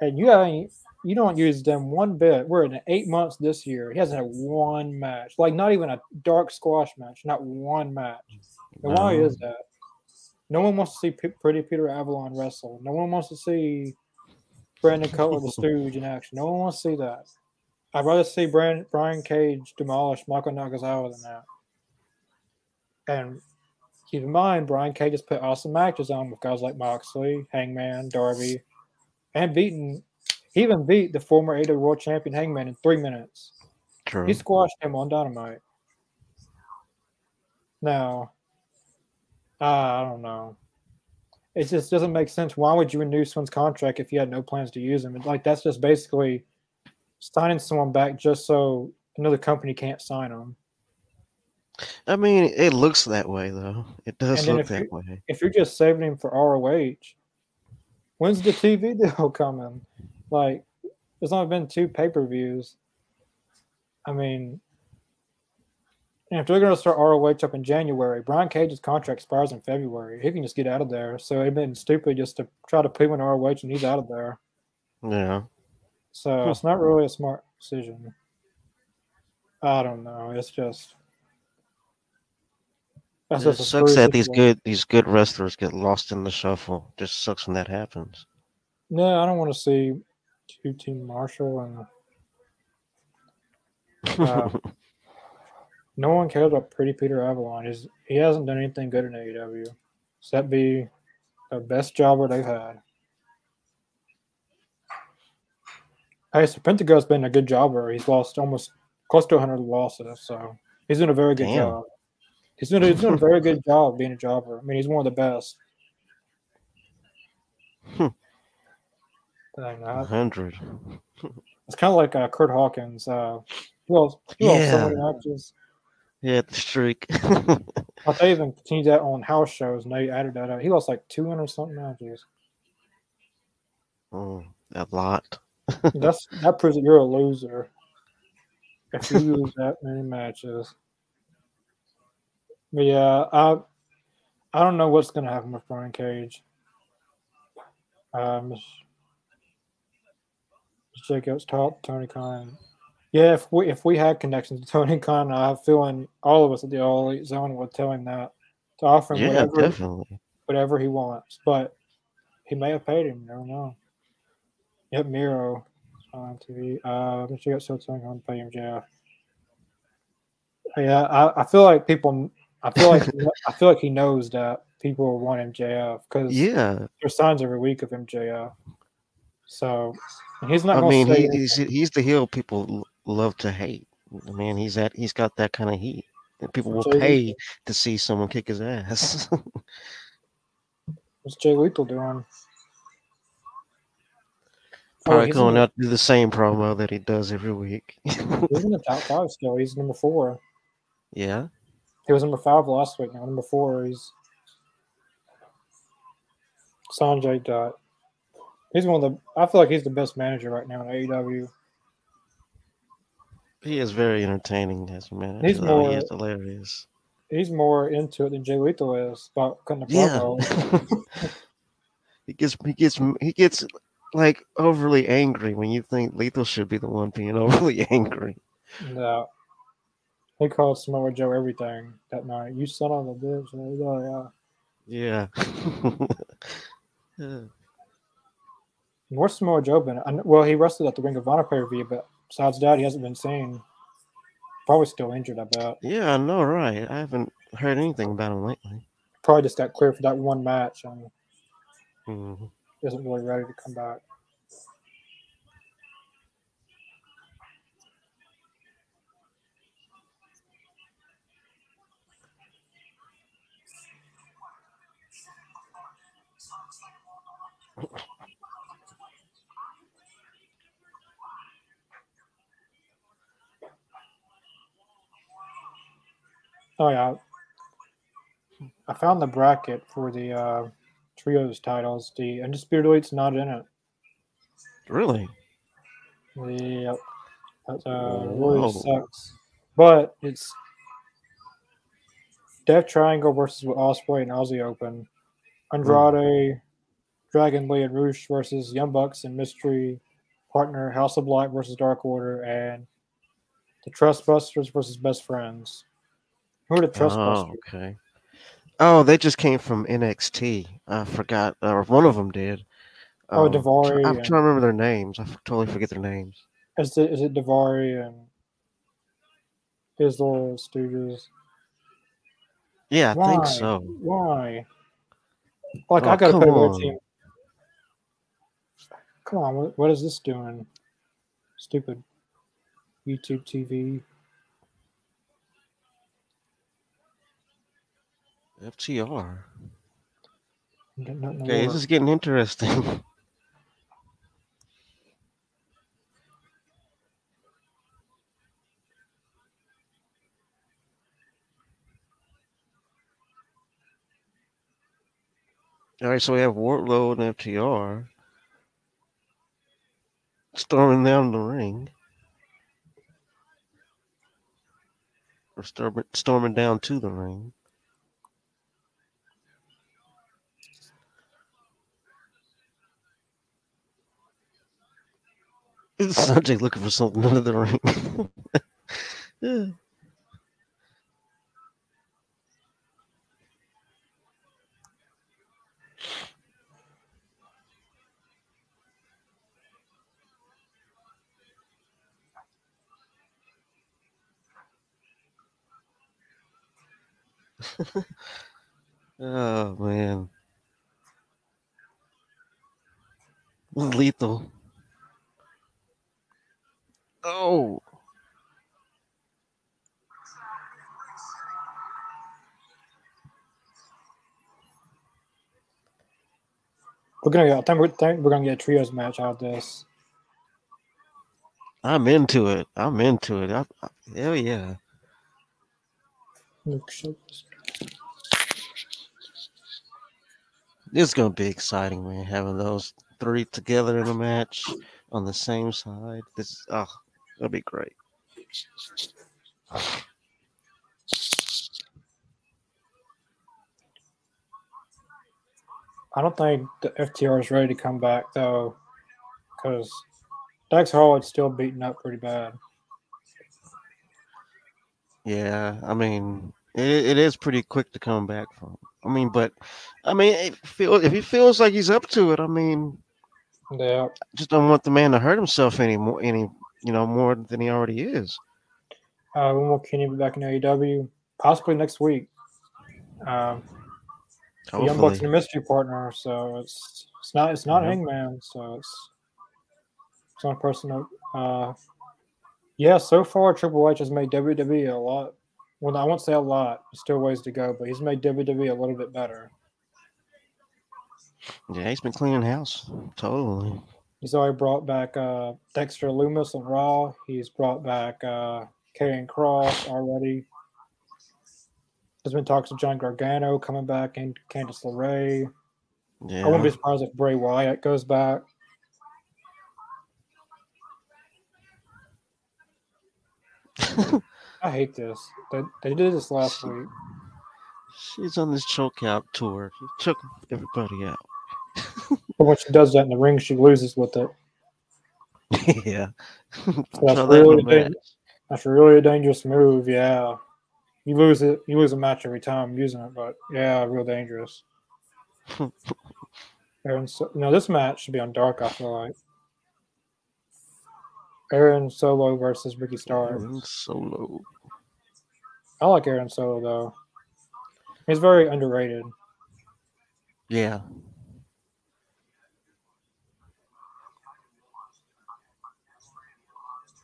A: and you haven't you don't use them one bit. We're in eight months this year. He hasn't had one match, like not even a dark squash match, not one match. And why is that? No one wants to see P- Pretty Peter Avalon wrestle. No one wants to see Brandon Cutler the Stooge in action. No one wants to see that. I'd rather see Brian, Brian Cage demolish Michael Nakazawa than that. And keep in mind, Brian Cage has put awesome matches on with guys like Moxley, Hangman, Darby, and beaten He even beat the former AW World Champion Hangman in three minutes.
B: True.
A: He squashed him on Dynamite. Now, uh, I don't know. It just doesn't make sense. Why would you renew someone's contract if you had no plans to use them? Like that's just basically signing someone back just so another company can't sign them.
B: I mean, it looks that way though. It does look that
A: you-
B: way.
A: If you're just saving him for ROH, when's the TV deal coming? Like, there's only been two pay per views. I mean, and if they're going to start ROH up in January, Brian Cage's contract expires in February. He can just get out of there. So it'd been stupid just to try to put him in ROH and he's out of there.
B: Yeah.
A: So
B: Hmm.
A: it's not really a smart decision. I don't know. It's just. That's
B: It
A: just
B: sucks that these good these good wrestlers get lost in the shuffle. Just sucks when that happens.
A: No, I don't want to see QT Marshall and Uh, no one cares about Pretty Peter Avalon. He's, he hasn't done anything good in AEW. Except be the best jobber they've had. Hey, so Pentagon's been a good jobber. He's lost almost close to 100 losses, so he's doing a very good
B: Damn.
A: job. He's doing, he's doing a very good job being a jobber. I mean, he's one of the best.
B: Hmm.
A: Dang,
B: hundred.
A: it's kind of like uh, Curt Hawkins. Uh, he lost so many matches.
B: Yeah, the streak.
A: But they even continued that on house shows, and they added that. Up. He lost like two hundred something matches.
B: Mm, a lot.
A: That's that proves that you're a loser if you lose that many matches. But yeah, I I don't know what's gonna happen with Brian Cage. Um, Jacobs top Tony Khan. Yeah, if we if we had connections to Tony Khan, I have a feeling all of us at the All Elite Zone would tell him that to offer him
B: Yeah,
A: whatever
B: definitely.
A: whatever he wants. But he may have paid him. You never know. Yep, Miro on TV. Uh, let me check out so something on pay him, Jeff. Yeah, I, I feel like people. I feel like I feel like he knows that people want MJF because
B: Yeah,
A: there's signs every week of MJF. So he's not.
B: I mean,
A: say
B: he, he's he's the heel people love to hate. I mean, he's that he's got that kind of heat. And people will
A: Jay-
B: pay to see someone kick his ass.
A: What's Jay Lethal doing? Oh,
B: Probably
A: in
B: going out to do the same promo that he does every week.
A: He's in the top five still. He's number four.
B: yeah.
A: He was number five last week. Now number four, he's Sonjay Dutt. He's one of the. I feel like he's the best manager right now in AEW.
B: He is very entertaining as a manager.
A: He's
B: oh, he
A: more-
B: is hilarious.
A: He's more into it than Jay Lethal is about cutting the
B: Yeah. he gets he gets he gets like overly angry when you think Lethal should be the one being overly angry.
A: No. He called Samoa Joe everything that night. You son of a bitch. Oh, yeah.
B: Yeah. Yeah.
A: Where's Samoa Joe been? I Well, he wrestled at the Ring of Honor pay per view, but besides that, he hasn't been seen. Probably still injured, I bet.
B: Yeah, I know, right? I haven't heard anything about him lately.
A: Probably just got cleared for that one match and
B: Mhm.
A: isn't really ready to come back. Oh yeah, I found the bracket for the uh, trios titles. The Undisputed Elite's not in it.
B: Really?
A: Yep. That uh,
B: Whoa.
A: really sucks. But it's Death Triangle versus Ospreay and Aussie Open. Andrade, Dragon Lee and Rush versus Young Bucks and Mystery Partner House of Light versus Dark Order and the Trustbusters versus Best Friends. Who are the Trustbusters?
B: Oh, okay. Oh, they just came from NXT. I forgot, or one of them did.
A: Oh,
B: Um,
A: Daivari
B: I'm
A: and-
B: trying to remember their names. I f- totally forget their names.
A: Is it is it Daivari and his little stooges?
B: Yeah, I
A: Why?
B: think so.
A: Why? Like
B: Oh,
A: I gotta
B: come
A: put a better
B: on.
A: team. Come on, what, what is this doing? Stupid YouTube TV.
B: FTR.
A: Getting nothing to
B: Okay, this is getting interesting. All right, so we have Wardlow and FTR storming down the ring. Or storming, storming down to the ring. Sonjay looking for something under the ring. Oh man. Lethal. Oh.
A: We're gonna get. I think we're, think we're gonna get a trios match out of this.
B: I'm into it. I'm into it. I, I, hell yeah.
A: Luke Shields.
B: It's gonna be exciting, man. Having those three together in a match on the same side. This oh, that'll be great.
A: I don't think the FTR is ready to come back though, because Dax Harwood's still beaten up pretty bad.
B: Yeah, I mean, it, it is pretty quick to come back from. I mean, but I mean, it feel, if he feels like he's up to it, I mean,
A: Yeah,
B: just don't want the man to hurt himself anymore any you know, more than he already is.
A: uh, when will Kenny be back in AEW? Possibly next week. Um, the Young Bucks and a mystery partner, so it's it's not it's not. Hangman, so it's it's one person. to- Uh, yeah, so far Triple H has made WWE a lot. Well, I won't say a lot. Still ways to go, but he's made WWE a little bit better.
B: yeah, he's been cleaning house totally.
A: He's already brought back uh, Dexter Lumis on Raw. He's brought back uh, Karrion Kross already. There's been talks of John Gargano coming back and Candice LeRae.
B: Yeah,
A: I wouldn't be surprised if Bray Wyatt goes back. I hate this. They, they did this last week.
B: she's on this choke out tour. She took everybody out.
A: But when she does that in the ring, she loses with it.
B: yeah,
A: That's
B: a
A: really
B: match.
A: That's really a dangerous move. Yeah, you lose it. You lose a match every time using it, but yeah, real dangerous. Aaron, so, no, this match should be on Dark. I feel like Aaron Solo versus Ricky Starks.
B: Aaron Solo.
A: I like Aaron Solo though. He's very underrated.
B: Yeah,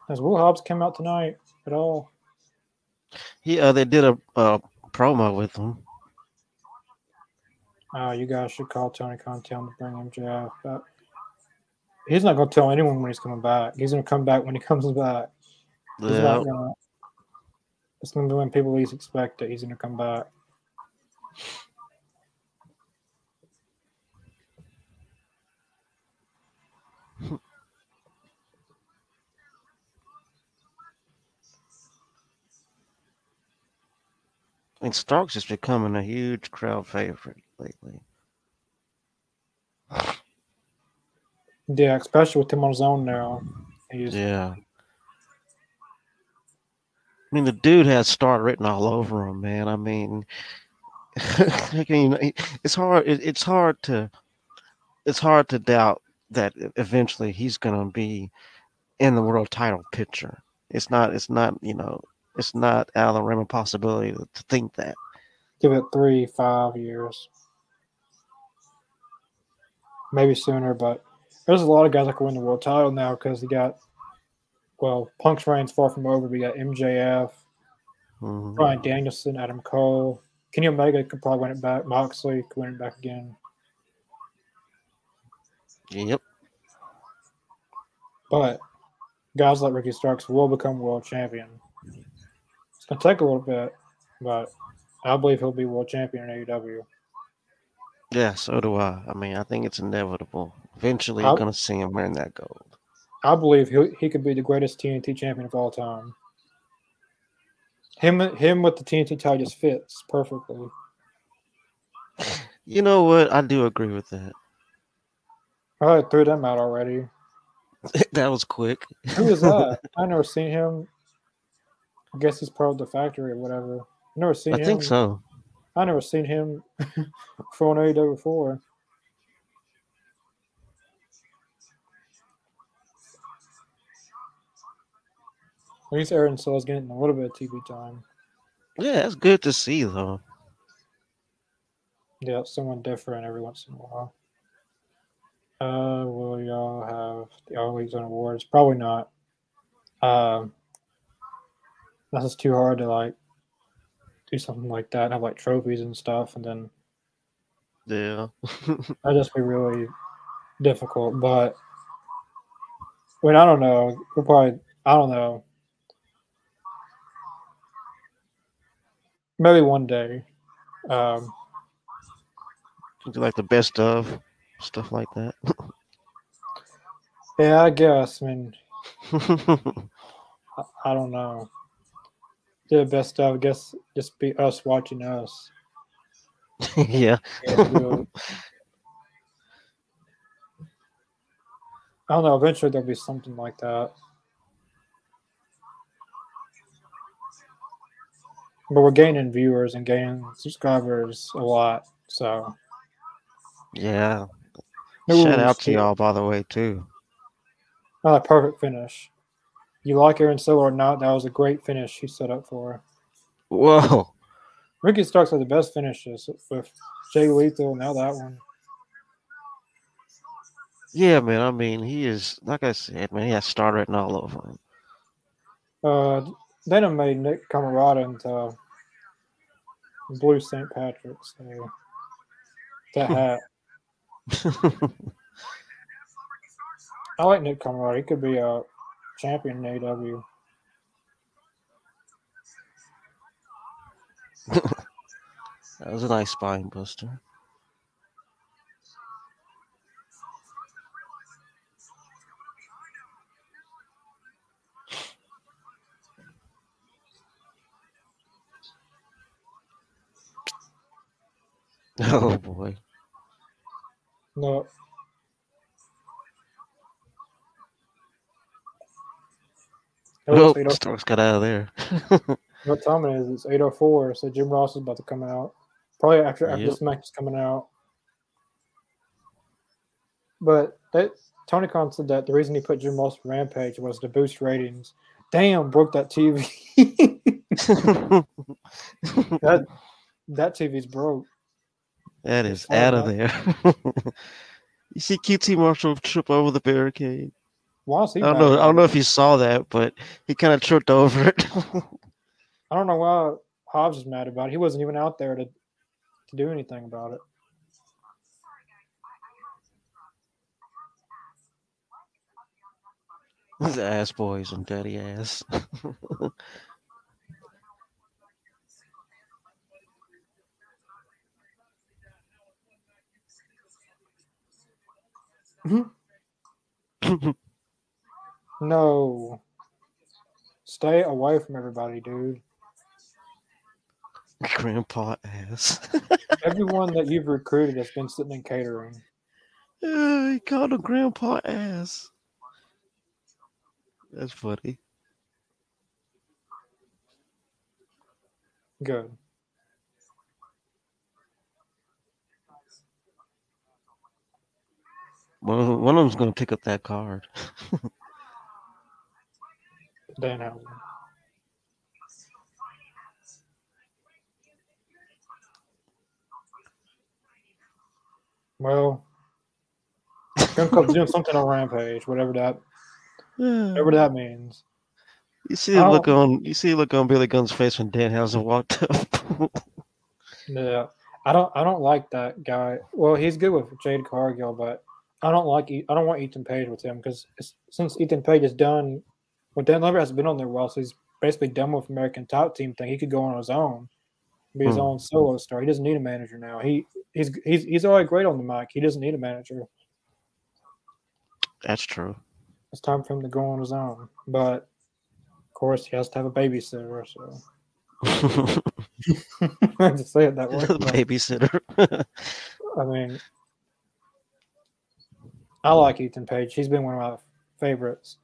A: Has Will Hobbs come out tonight at all?
B: he uh, they did a, promo with him.
A: Uh, you guys should call Tony Khan, tell him to bring MJF back. He's not going to tell anyone when he's coming back. He's going to come back when he comes back. He's
B: Yeah,
A: not gonna, it's going to be when people least expect it. He's going to come back.
B: I mean, Starks is becoming a huge crowd favorite lately.
A: Yeah, especially with him on his own now. He's
B: Yeah. I mean, the dude has star written all over him, man. I mean, I mean, it's hard. It, it's hard to, it's hard to doubt that eventually he's gonna be in the world title picture. It's not. It's not. You know, it's not out of the realm of possibility to, think that.
A: give it three, five years, maybe sooner. But there's a lot of guys that can win the world title now because you got, well, Punk's reign's far from over. We got MJF,
B: Mhm.
A: Bryan Danielson, Adam Cole, Kenny Omega could probably win it back. Moxley could win it back again.
B: Yep.
A: But guys like Ricky Starks will become world champion. It's gonna take a little bit, but I believe he'll be world champion in AEW.
B: Yeah, so do I. I mean, I think it's inevitable. Eventually,
A: I,
B: you're going to see him earn that gold.
A: I believe he he could be the greatest TNT champion of all time. Him him with the TNT title just fits perfectly.
B: You know what? I do agree with that.
A: I threw them out already.
B: that was quick.
A: Who is that? I never seen him. I guess he's part of the factory or whatever. I never seen him.
B: I
A: him.
B: think so.
A: I never seen him for an AEW before. At least Aaron Solo's getting a little bit of TV time.
B: Yeah, that's good to see, though.
A: Yeah, someone different every once in a while. Uh, will y'all have the All Elite Zone awards? Probably not. Um, that's just too hard to like do something like that and have like trophies and stuff, and then
B: Yeah.
A: that'd just be really difficult. But I mean, I don't know. We'll probably, I don't know. Maybe one day. Um,
B: Do like the best of stuff like that.
A: yeah, I guess. I mean, I, I don't know. The best of, I guess, just be us watching us.
B: yeah.
A: Yeah. I don't know. Eventually, there'll be something like that. But we're gaining viewers and gaining subscribers a lot. So
B: Yeah.
A: maybe
B: Shout out to y'all, by the way, too.
A: Oh, perfect finish. You like Aaron Solo or not? That was a great finish he set up for.
B: Whoa.
A: Ricky Starks had the best finishes with Jay Lethal. Now that one.
B: Yeah, man. I mean, he is, like I said, man, he has star written all over him.
A: Uh, then it made Nick Comoroto into Blue St. Patrick's. So that hat. I like Nick Comoroto. He could be a champion in AW.
B: that was a nice spine buster. Oh boy.
A: No. Oh,
B: Oh,
A: it's 8:04.
B: Starks got out of there.
A: What time it is? It's 8.04, so Jim Ross is about to come out. Probably after, after
B: Yep.
A: this match is coming out. But that Tony Khan said that the reason he put Jim Ross on Rampage was to boost ratings. Damn, broke that TV. that that TV's broke.
B: that is out of there. you see QT Marshall trip over the barricade.
A: Why
B: I don't know. I don't know if you saw that, but he kind of tripped over it.
A: I don't know why Hobbs is mad about it. He wasn't even out there to to do anything about it.
B: His ass boys and daddy ass. Mm-hmm.
A: No. Stay away from everybody, dude.
B: Grandpa ass.
A: Everyone that you've recruited has been sitting in catering.
B: Uh, he called a grandpa ass. That's funny.
A: Good.
B: One one of them's gonna pick up that card.
A: Danhausen. Well, Gunn Club's doing something on Rampage, whatever that hmm. whatever that means.
B: You see the oh. look on you see the look on Billy Gunn's face when Danhausen walked up.
A: yeah, I don't I don't like that guy. Well, he's good with Jade Cargill, but I don't like I don't want Ethan Page with him because since Ethan Page is done, well, Dan Lambert has been on there well, so he's basically done with American Top Team thing. He could go on his own, be his hmm. own solo star. He doesn't need a manager now. He he's he's he's already great on the mic. He doesn't need a manager.
B: That's true.
A: It's time for him to go on his own, but of course, he has to have a babysitter. So I to say it that way.
B: babysitter.
A: I mean, I like Ethan Page. He's been one of my favorites,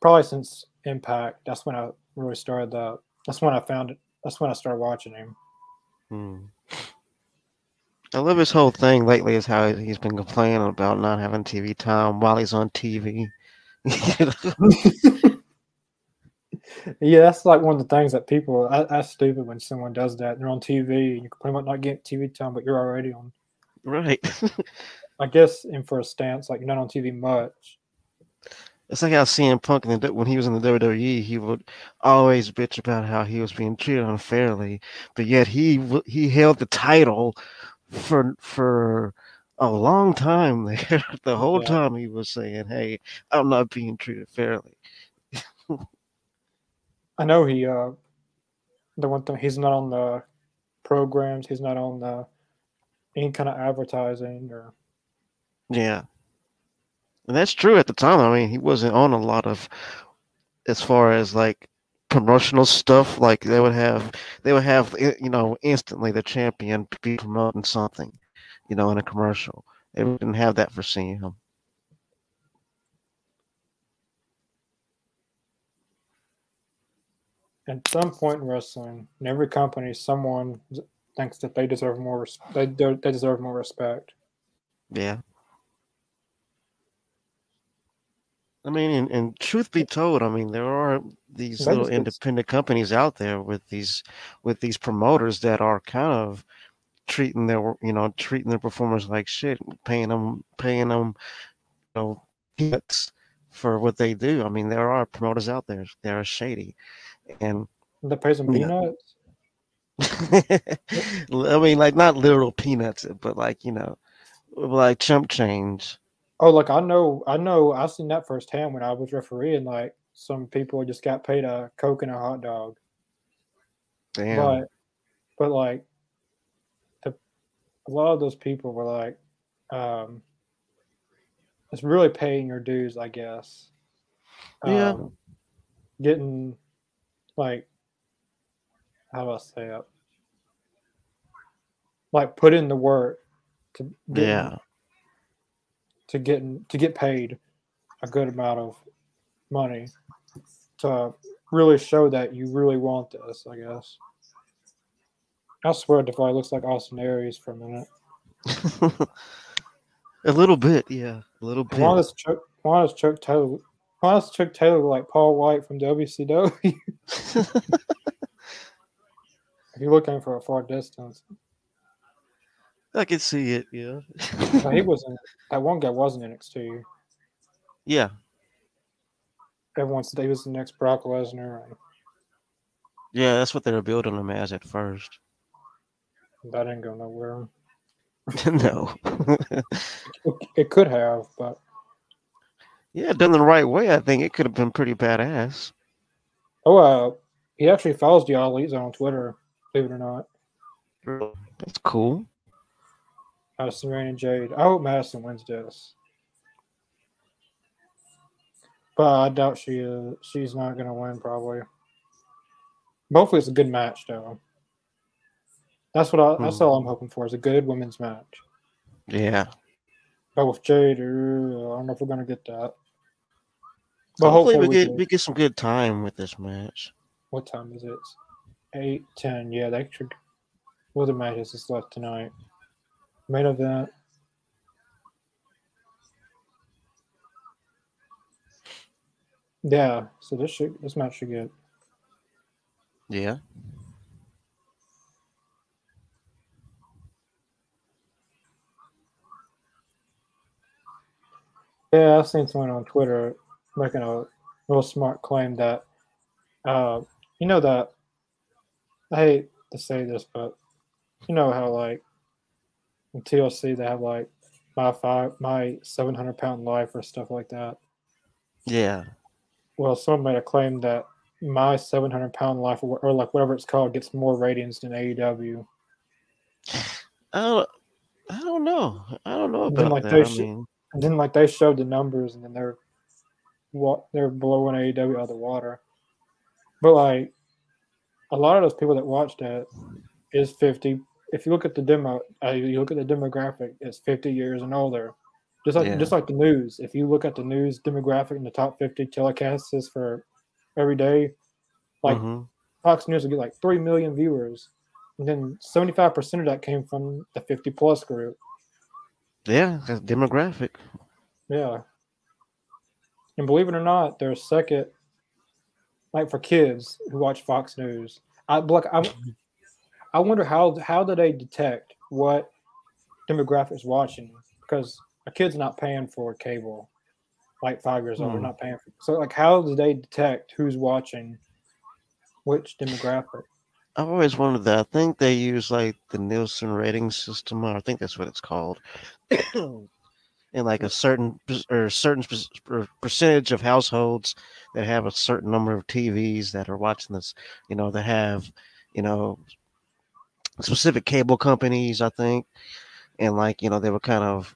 A: probably since Impact. That's when I really started the. That's when I found it. That's when I started watching him.
B: Hmm. I love his whole thing lately. Is how he's been complaining about not having TV time while he's on TV.
A: yeah, that's like one of the things that people. I, that's stupid when someone does that. They're on TV and you complain about not getting TV time, but you're already on.
B: Right.
A: I guess, in for a stance, like you're not on TV much.
B: It's like how CM Punk in the, when he was in the WWE, he would always bitch about how he was being treated unfairly, but yet he he held the title for for a long time there. the whole yeah. time he was saying, "Hey, I'm not being treated fairly."
A: I know he uh the one thing he's not on the programs, he's not on the any kind of advertising or
B: yeah. And that's true at the time. I mean, he wasn't on a lot of as far as like promotional stuff like they would have they would have eh, you know instantly the champion be promoting something you know in a commercial they didn't have that for seeing him
A: at some point in wrestling, in every company, someone thinks that they deserve more. They they deserve more respect.
B: Yeah. I mean, and, and, truth be told, I mean, there are these little independent companies out there with these with these promoters that are kind of treating their you know treating their performers like shit, paying them paying them you know peanuts for what they do. I mean, there are promoters out there that are shady, and
A: the of peanuts.
B: I mean, like not literal peanuts, but like you know, like chump change.
A: Oh, look, I know, I know, I seen that firsthand when I was refereeing. Like some people just got paid a coke and a hot dog.
B: Damn.
A: But, but like, the, a lot of those people were like, um, it's really paying your dues, I guess.
B: Yeah. Um,
A: getting like how do I say it? Like put in the work to
B: get yeah
A: to get to get paid a good amount of money to really show that you really want this, I guess. I swear Defy looks like Austin Aries for a minute.
B: a little bit, yeah. A little bit.
A: Why does Chuck why does Chuck Taylor why does Chuck Taylor like Paul White from WCW? if you're looking for a far distance.
B: I can see it, yeah.
A: he wasn't that one guy wasn't NXT.
B: Yeah.
A: Everyone said he was the next Brock Lesnar.
B: Yeah, that's what they were building him as at first.
A: That didn't go nowhere.
B: no.
A: it, it could have, but
B: yeah, done the right way, I think it could have been pretty badass.
A: Oh, uh, he actually follows the Elite on Twitter, believe it or not.
B: That's cool.
A: Madison Rayne and Jade. I hope Madison wins this. But I doubt she is. She's not going to win, probably. Hopefully, it's a good match, though. That's what I, that's hmm. all I'm hoping for is a good women's match.
B: Yeah.
A: But with Jade, I don't know if we're going to get that.
B: But hopefully, hopefully we, get we get some good time with this match.
A: What time is it? Eight ten. Yeah, that should. What other matches is left tonight? Main event. Yeah, so this should this match should get.
B: Yeah.
A: Yeah, I've seen someone on Twitter making a real smart claim that, uh, you know that. I hate to say this, but you know how like in TLC they have like my five my seven hundred pound life or stuff like that.
B: Yeah.
A: Well, someone made a claim that my seven hundred pound life or, or like whatever it's called gets more ratings than AEW.
B: I don't, I don't know. I don't know
A: And then,
B: about
A: like,
B: that.
A: they
B: I mean,
A: And then like they showed the numbers, and then they're what they're blowing AEW out of the water. But like a lot of those people that watched it is fifty. If you look at the demo, uh, you look at the demographic, it's fifty years and older. Just like
B: Yeah.
A: just like the news. If you look at the news demographic in the top fifty telecasts is for every day, like
B: mhm.
A: Fox News will get like three million viewers, and then seventy five percent of that came from the fifty plus group.
B: yeah, that's demographic.
A: Yeah. And believe it or not, there's second, like for kids who watch Fox News. I look. I, I wonder how how do they detect what demographics watching because a kid's not paying for cable, like five years old. They're
B: Hmm.
A: not paying for so like how do they detect who's watching which demographic?
B: I've always wondered that. I think they use like the Nielsen rating system, or I think that's what it's called. and like a certain or certain per- per- percentage of households that have a certain number of TVs that are watching this, you know, that have, you know, specific cable companies, I think, and like you know they were kind of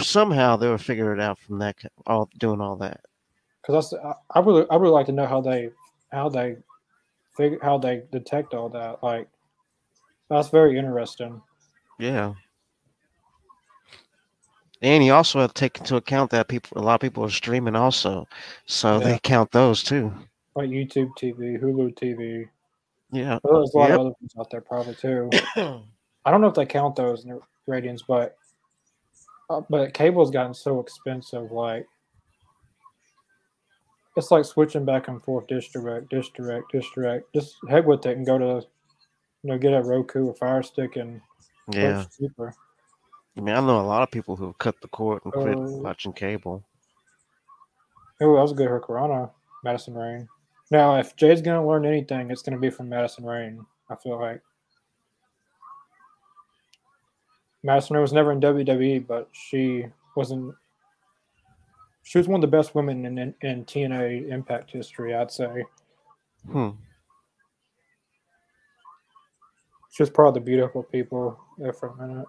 B: somehow they were figuring it out from that all doing all that.
A: Because I, I really I really like to know how they how they figure how they detect all that. Like that's very interesting.
B: Yeah. And you also have to take into account that people, a lot of people are streaming also, so
A: Yeah.
B: they count those too.
A: like YouTube TV, Hulu TV.
B: Yeah.
A: Well, There's a lot
B: Yep.
A: of other things out there probably too. I don't know if they count those in the ratings, but uh, but cable's gotten so expensive. Like it's like switching back and forth, dish direct, dish direct, dish direct. Just head with it and go to you know get a Roku or Fire Stick and
B: yeah.
A: cheaper.
B: I mean, I know a lot of people who cut the cord and quit
A: Oh.
B: watching cable.
A: Oh, that was a good Hurricanrana, Madison Rayne. Now, if Jay's gonna learn anything, it's gonna be from Madison Rayne. I feel like Madison Rayne was never in WWE, but she wasn't. She was one of the best women in, in, in TNA Impact history, I'd say.
B: Hmm.
A: She was part of the beautiful people there for a minute.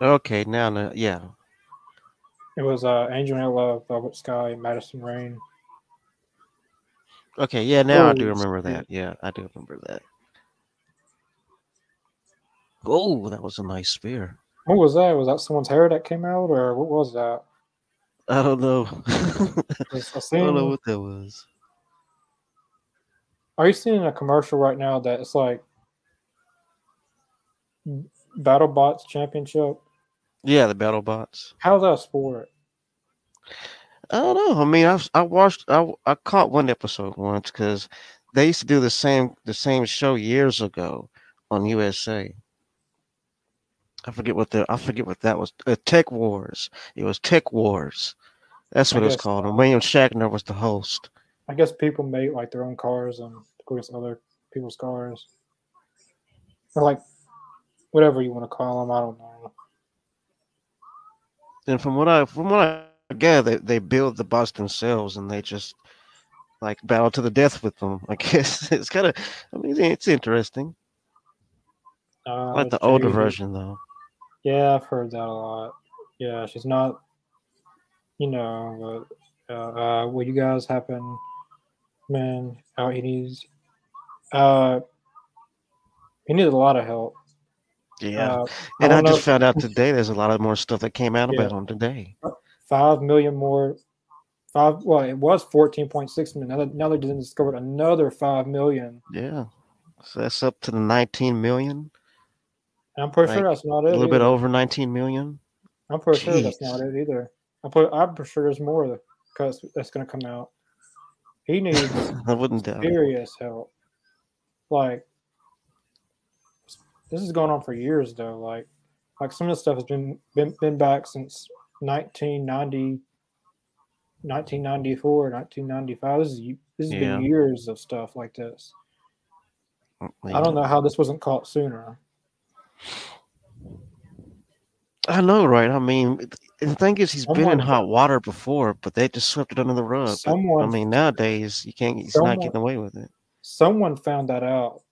B: Okay, now, no- yeah.
A: It was uh, Angelina Velvet Sky, Madison Rayne.
B: Okay, yeah, now I do remember that. Yeah, I do remember that. Oh, that was a nice spear.
A: What was that? Was that someone's hair that came out, or what was that?
B: I don't know.
A: I
B: don't know what that was.
A: Are you seeing a commercial right now that it's like BattleBots Championship?
B: Yeah, the battle bots.
A: How's that a sport?
B: I don't know. I mean, I've I watched I I caught one episode once because they used to do the same the same show years ago on USA. I forget what the I forget what that was. Uh, Tech Wars. It was Tech Wars. That's
A: I
B: what it was
A: guess
B: called. And William Shatner was the host.
A: I guess people make like their own cars and go against other people's cars, or like whatever you want to call them. I don't know.
B: And from what I from what I gather, they, they build the bots themselves and they just like battle to the death with them. I guess it's kind of. I mean, it's interesting.
A: Uh,
B: like the older version though.
A: Yeah, I've heard that a lot. Yeah, she's not, you know, but uh, uh, what you guys happen, man, uh, he needs, uh, he needs a lot of help.
B: Yeah.
A: Uh,
B: And I,
A: know
B: just
A: if-
B: found out today there's a lot of more stuff that came out
A: Yeah.
B: about him today.
A: Five million more, five, well, it was 14.6 million. Now, they- now they just discovered another five million.
B: Yeah. So that's up to the 19 million,
A: And I'm pretty sure that's not it.
B: a
A: it.
B: little bit over 19 million.
A: I'm pretty sure that's not it either. I put, I'm pretty sure there's more because that's going to come out. He needs
B: I wouldn't doubt it.
A: serious help. Like this is going on for years though. Like like some of the stuff has been been, been back since 1990, 1994, 1995. This, is, this has
B: Yeah.
A: been years of stuff like this. I don't know how this wasn't caught sooner.
B: I know, right? I mean, the thing is, he's been in hot water before, but they just swept it under the rug. But, I mean, nowadays you can't. He's
A: Someone-
B: not getting away with it.
A: Someone found that out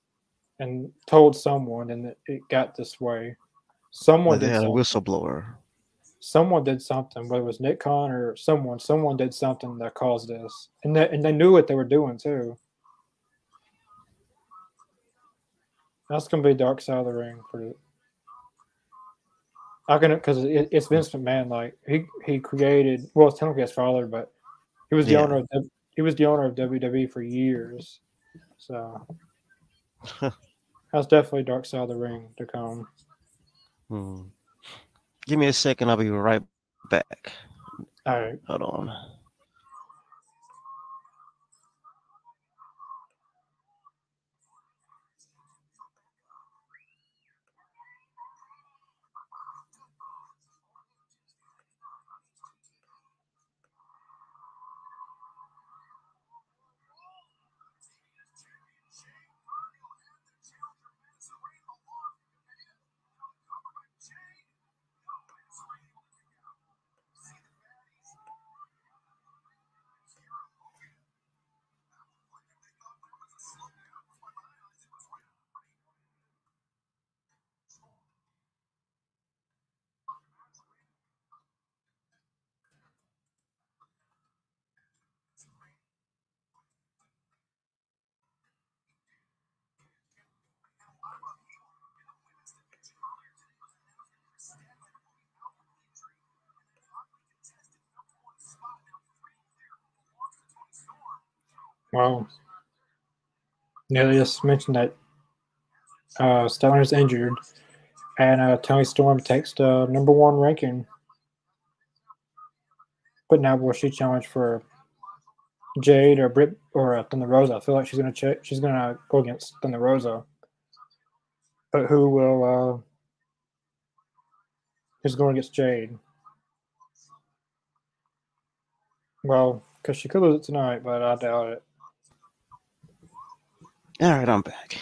A: and told someone, and it, got this way. Someone
B: they
A: did
B: had a whistleblower.
A: Someone did something, whether it was Nick Khan or someone, someone did something that caused this, and they, and they knew what they were doing too. That's gonna be Dark Side of the Ring for. I can because it, it's Vince McMahon. Like he he created well, it's technically his father, but he was the
B: Yeah.
A: owner of he was the owner of WWE for years. So that's definitely Dark Side of the Ring to come.
B: Hmm. Give me a second. I'll be right back.
A: All right.
B: Hold on.
A: Well, just mentioned that uh, Stellar's injured, and uh, Toni Storm takes the number one ranking. But now, will she challenge for Jade or Britt or uh, Thunder Rosa? I feel like she's gonna. She's gonna go against Thunder Rosa. But who will? Uh, who's going against Jade? Well, because she could lose it tonight, but I doubt it.
B: All right, I'm back.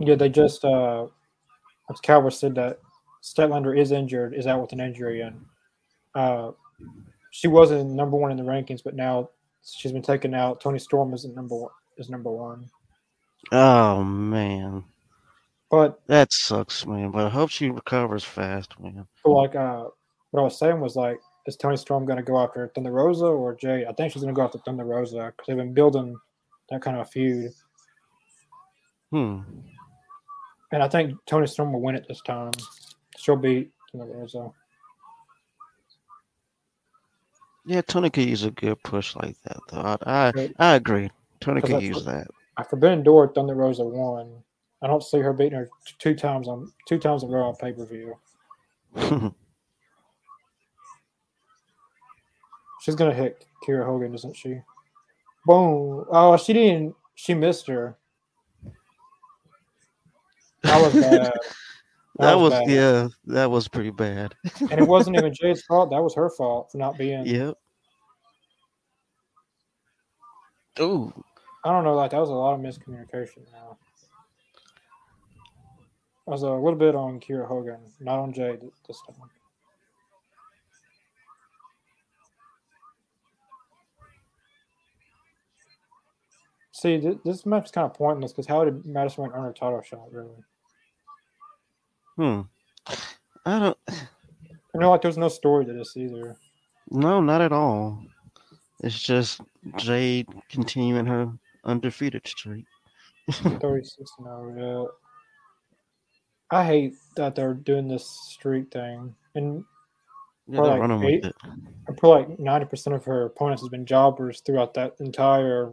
A: Yeah, they just uh as Cowboys said that Statlander is injured, is out with an injury, and uh she wasn't number one in the rankings, but now she's been taken out. Toni Storm isn't number one is number one.
B: Oh man,
A: But
B: that sucks, man. But I hope she recovers fast, man.
A: like uh what I was saying was like is Toni Storm gonna go after Thunder Rosa or Jay? I think she's gonna go after Thunder Rosa because they've been building that kind of a feud.
B: Hmm.
A: And I think Toni Storm will win it this time. She'll beat Thunder Rosa.
B: Yeah, Toni could use a good push like that, though. I I, I agree.
A: Toni
B: could use that.
A: at Forbidden Door, Thunder Rosa won. I don't see her beating her two times on two times in a row on pay per view. She's gonna hit Kiera Hogan, isn't she? Boom! Oh, she didn't. She missed her. That was bad.
B: that was
A: bad.
B: yeah, that was pretty bad.
A: and it wasn't even Jade's fault. That was her fault for not being.
B: Yep. Ooh,
A: I don't know. Like that was a lot of miscommunication. Now. I was a little bit on Kiera Hogan, not on Jade this time. See, th- this match is kind of pointless because how did Madison earn her title shot? Really,
B: hmm. I don't.
A: I know like there's no story to this either.
B: No, not at all. It's just Jade continuing her undefeated streak.
A: 36 and 0, yeah. I hate that they're doing this streak thing, and
B: Yeah,
A: like
B: running
A: eight-
B: with it.
A: I feel like 90% of her opponents has been jobbers throughout that entire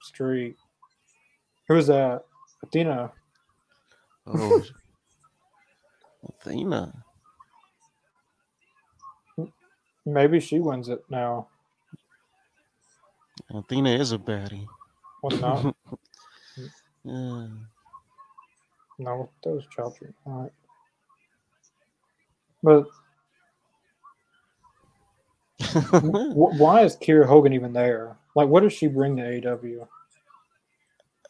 A: streak. Who was that? Athena.
B: Oh, Athena.
A: Maybe she wins it now.
B: Athena is a baddie.
A: Well, not. Hmm.
B: Yeah.
A: no, those chops are not. But Why is Kiera Hogan even there? Like, what does she bring to AEW?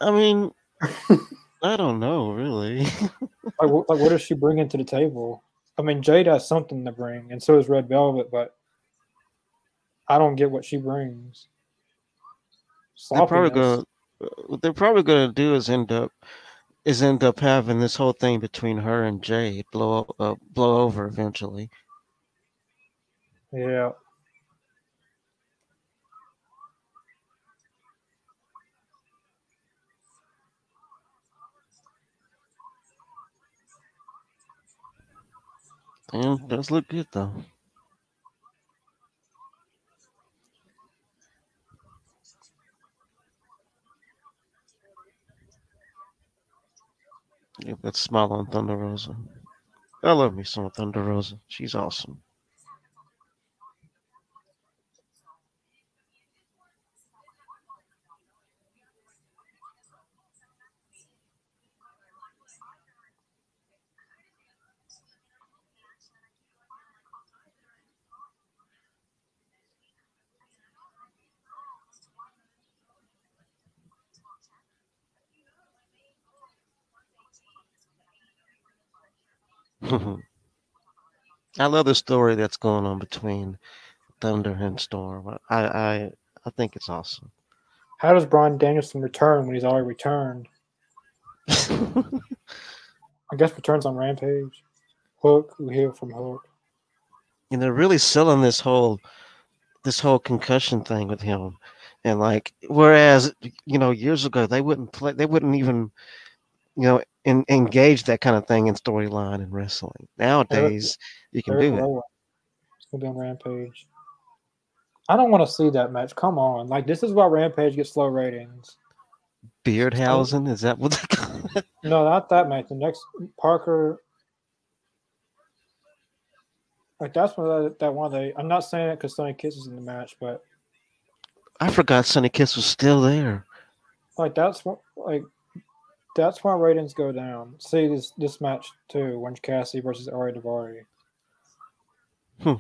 B: I mean, I don't know really.
A: Like, wh- like, what does she bring into the table? I mean, Jade has something to bring, and so does Red Velvet, but I don't get what she brings.
B: they're probably gonna what they're probably gonna do is end up is end up having this whole thing between her and Jade blow uh, blow over eventually.
A: Yeah.
B: Damn, does look good though. Get that smile on Thunder Rosa. I love me some Thunder Rosa. She's awesome. I love the story that's going on between Thunder and Storm. I I I think it's awesome.
A: How does Bryan Danielson return when he's already returned? I guess returns on Rampage. Hook, we hear from Hook.
B: and they're really selling this whole this whole concussion thing with him and like whereas you know years ago they wouldn't play they wouldn't even you know en- engage that kind of thing in storyline and wrestling nowadays you can do it.
A: It's gonna be on Rampage. I don't want to see that match. Come on, like this is why Rampage gets slow ratings.
B: beardhausen is that what they call it?
A: No, not that match. The next Parker. Like that's one of the, that one they. I'm not saying it because Sonny Kiss is in the match, but
B: i forgot Sonny Kiss was still there
A: like that's what like that's why ratings go down. See this this match too, Orange Cassidy versus Ari Daivari.
B: Hmm.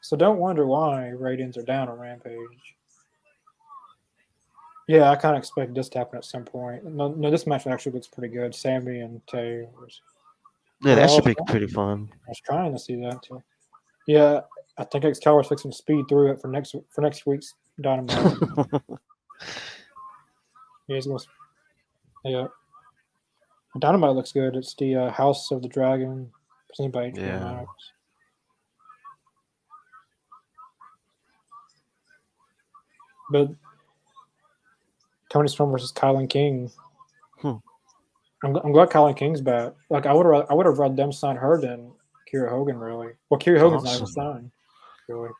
A: So don't wonder why ratings are down on Rampage. Yeah, I kind of expected this to happen at some point. No, no, this match actually looks pretty good. Sammy and Tay.
B: Yeah that should be
A: fine.
B: pretty fun
A: I was trying to see that too. Yeah, I think Excalibur's fixing to speed through it for next for next week's Dynamite. Yeah, he's gonna. Yeah. Dynamite looks good. It's the uh, House of the Dragon. Presented by HBO
B: Yeah.
A: Max. But Toni Storm versus Kilynn King.
B: Hmm.
A: I'm, I'm glad Kilynn King's back. Like I would have, I would have rather them sign her than Kiera Hogan. Really. Well, Kiera Hogan's not even signed. Really.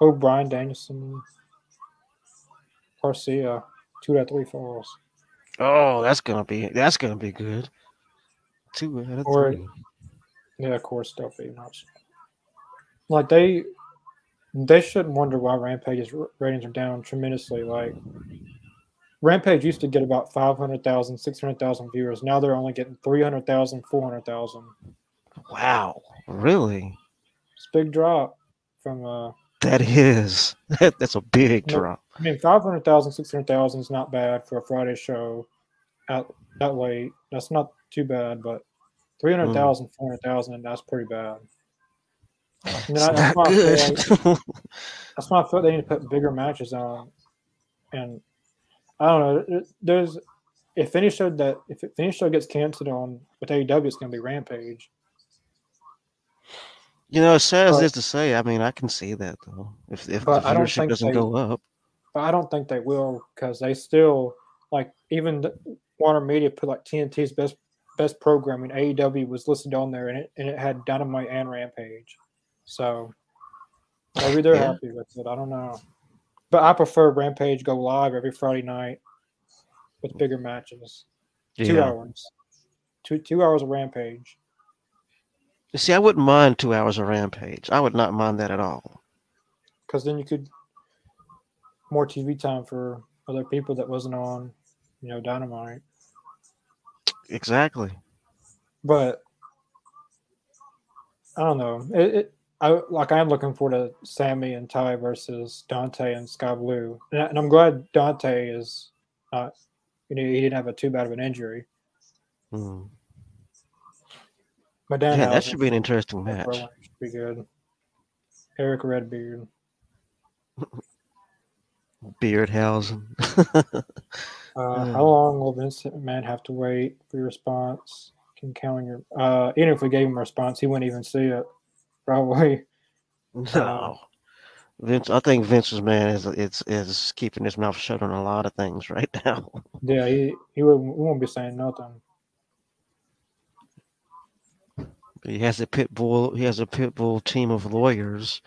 A: Oh, Bryan Danielson. Garcia. Two out of three falls.
B: Oh that's gonna be that's gonna be good two out of
A: Or-
B: three
A: Yeah, of course they'll be much. Like they, they shouldn't wonder why Rampage's ratings are down tremendously. Like Rampage used to get about 500,000, 600,000 viewers. Now they're only getting 300,000, 400,000.
B: wow really
A: It's a big drop from. uh
B: that is that, that's a big drop
A: I mean, 500,000, 600,000 is not bad for a Friday show. Out that late, that's not too bad. But 300,000, mm. 400,000, that's pretty bad.
B: It's
A: I- that's
B: not
A: why I feel
B: good
A: That's why I feel they need to put bigger matches on. And I don't know. there- There's if any show that if any show gets canceled on with AEW, it's going to be Rampage.
B: You know, as sad as it is to say, I mean, I can see that though. If if the
A: I don't
B: viewership doesn't
A: they-
B: go up,
A: But I don't think they will because they still like even the, Warner Media put like TNT's best best programming. AEW was listed on there, and it and it had Dynamite and Rampage. So maybe they're
B: Yeah.
A: happy with it. I don't know. But I prefer Rampage go live every Friday night with bigger matches. Two hours. Two two hours of Rampage.
B: See, I wouldn't mind two hours of Rampage. I would not mind that at all.
A: because then you could more TV time for other people that wasn't on, you know, Dynamite.
B: Exactly.
A: But I don't know. It, it I like I am looking forward to Sammy and Ty versus Dante and Skye Blue, and, I, and I'm glad Dante is not. You know, he didn't have a too bad of an injury.
B: Hmm.
A: But Dan
B: Yeah, that should be an interesting match.
A: Be good. Eric Redbeard.
B: Beardhausen.
A: Uh. How long will Vince Man have to wait for your response? Can count on your. Uh, even if we gave him a response, he wouldn't even see it. Probably.
B: no. Vince, I think Vince's man is is is keeping his mouth shut on a lot of things right now.
A: Yeah, he he won't, he won't be saying nothing.
B: He has a pit bull. He has a pit bull team of lawyers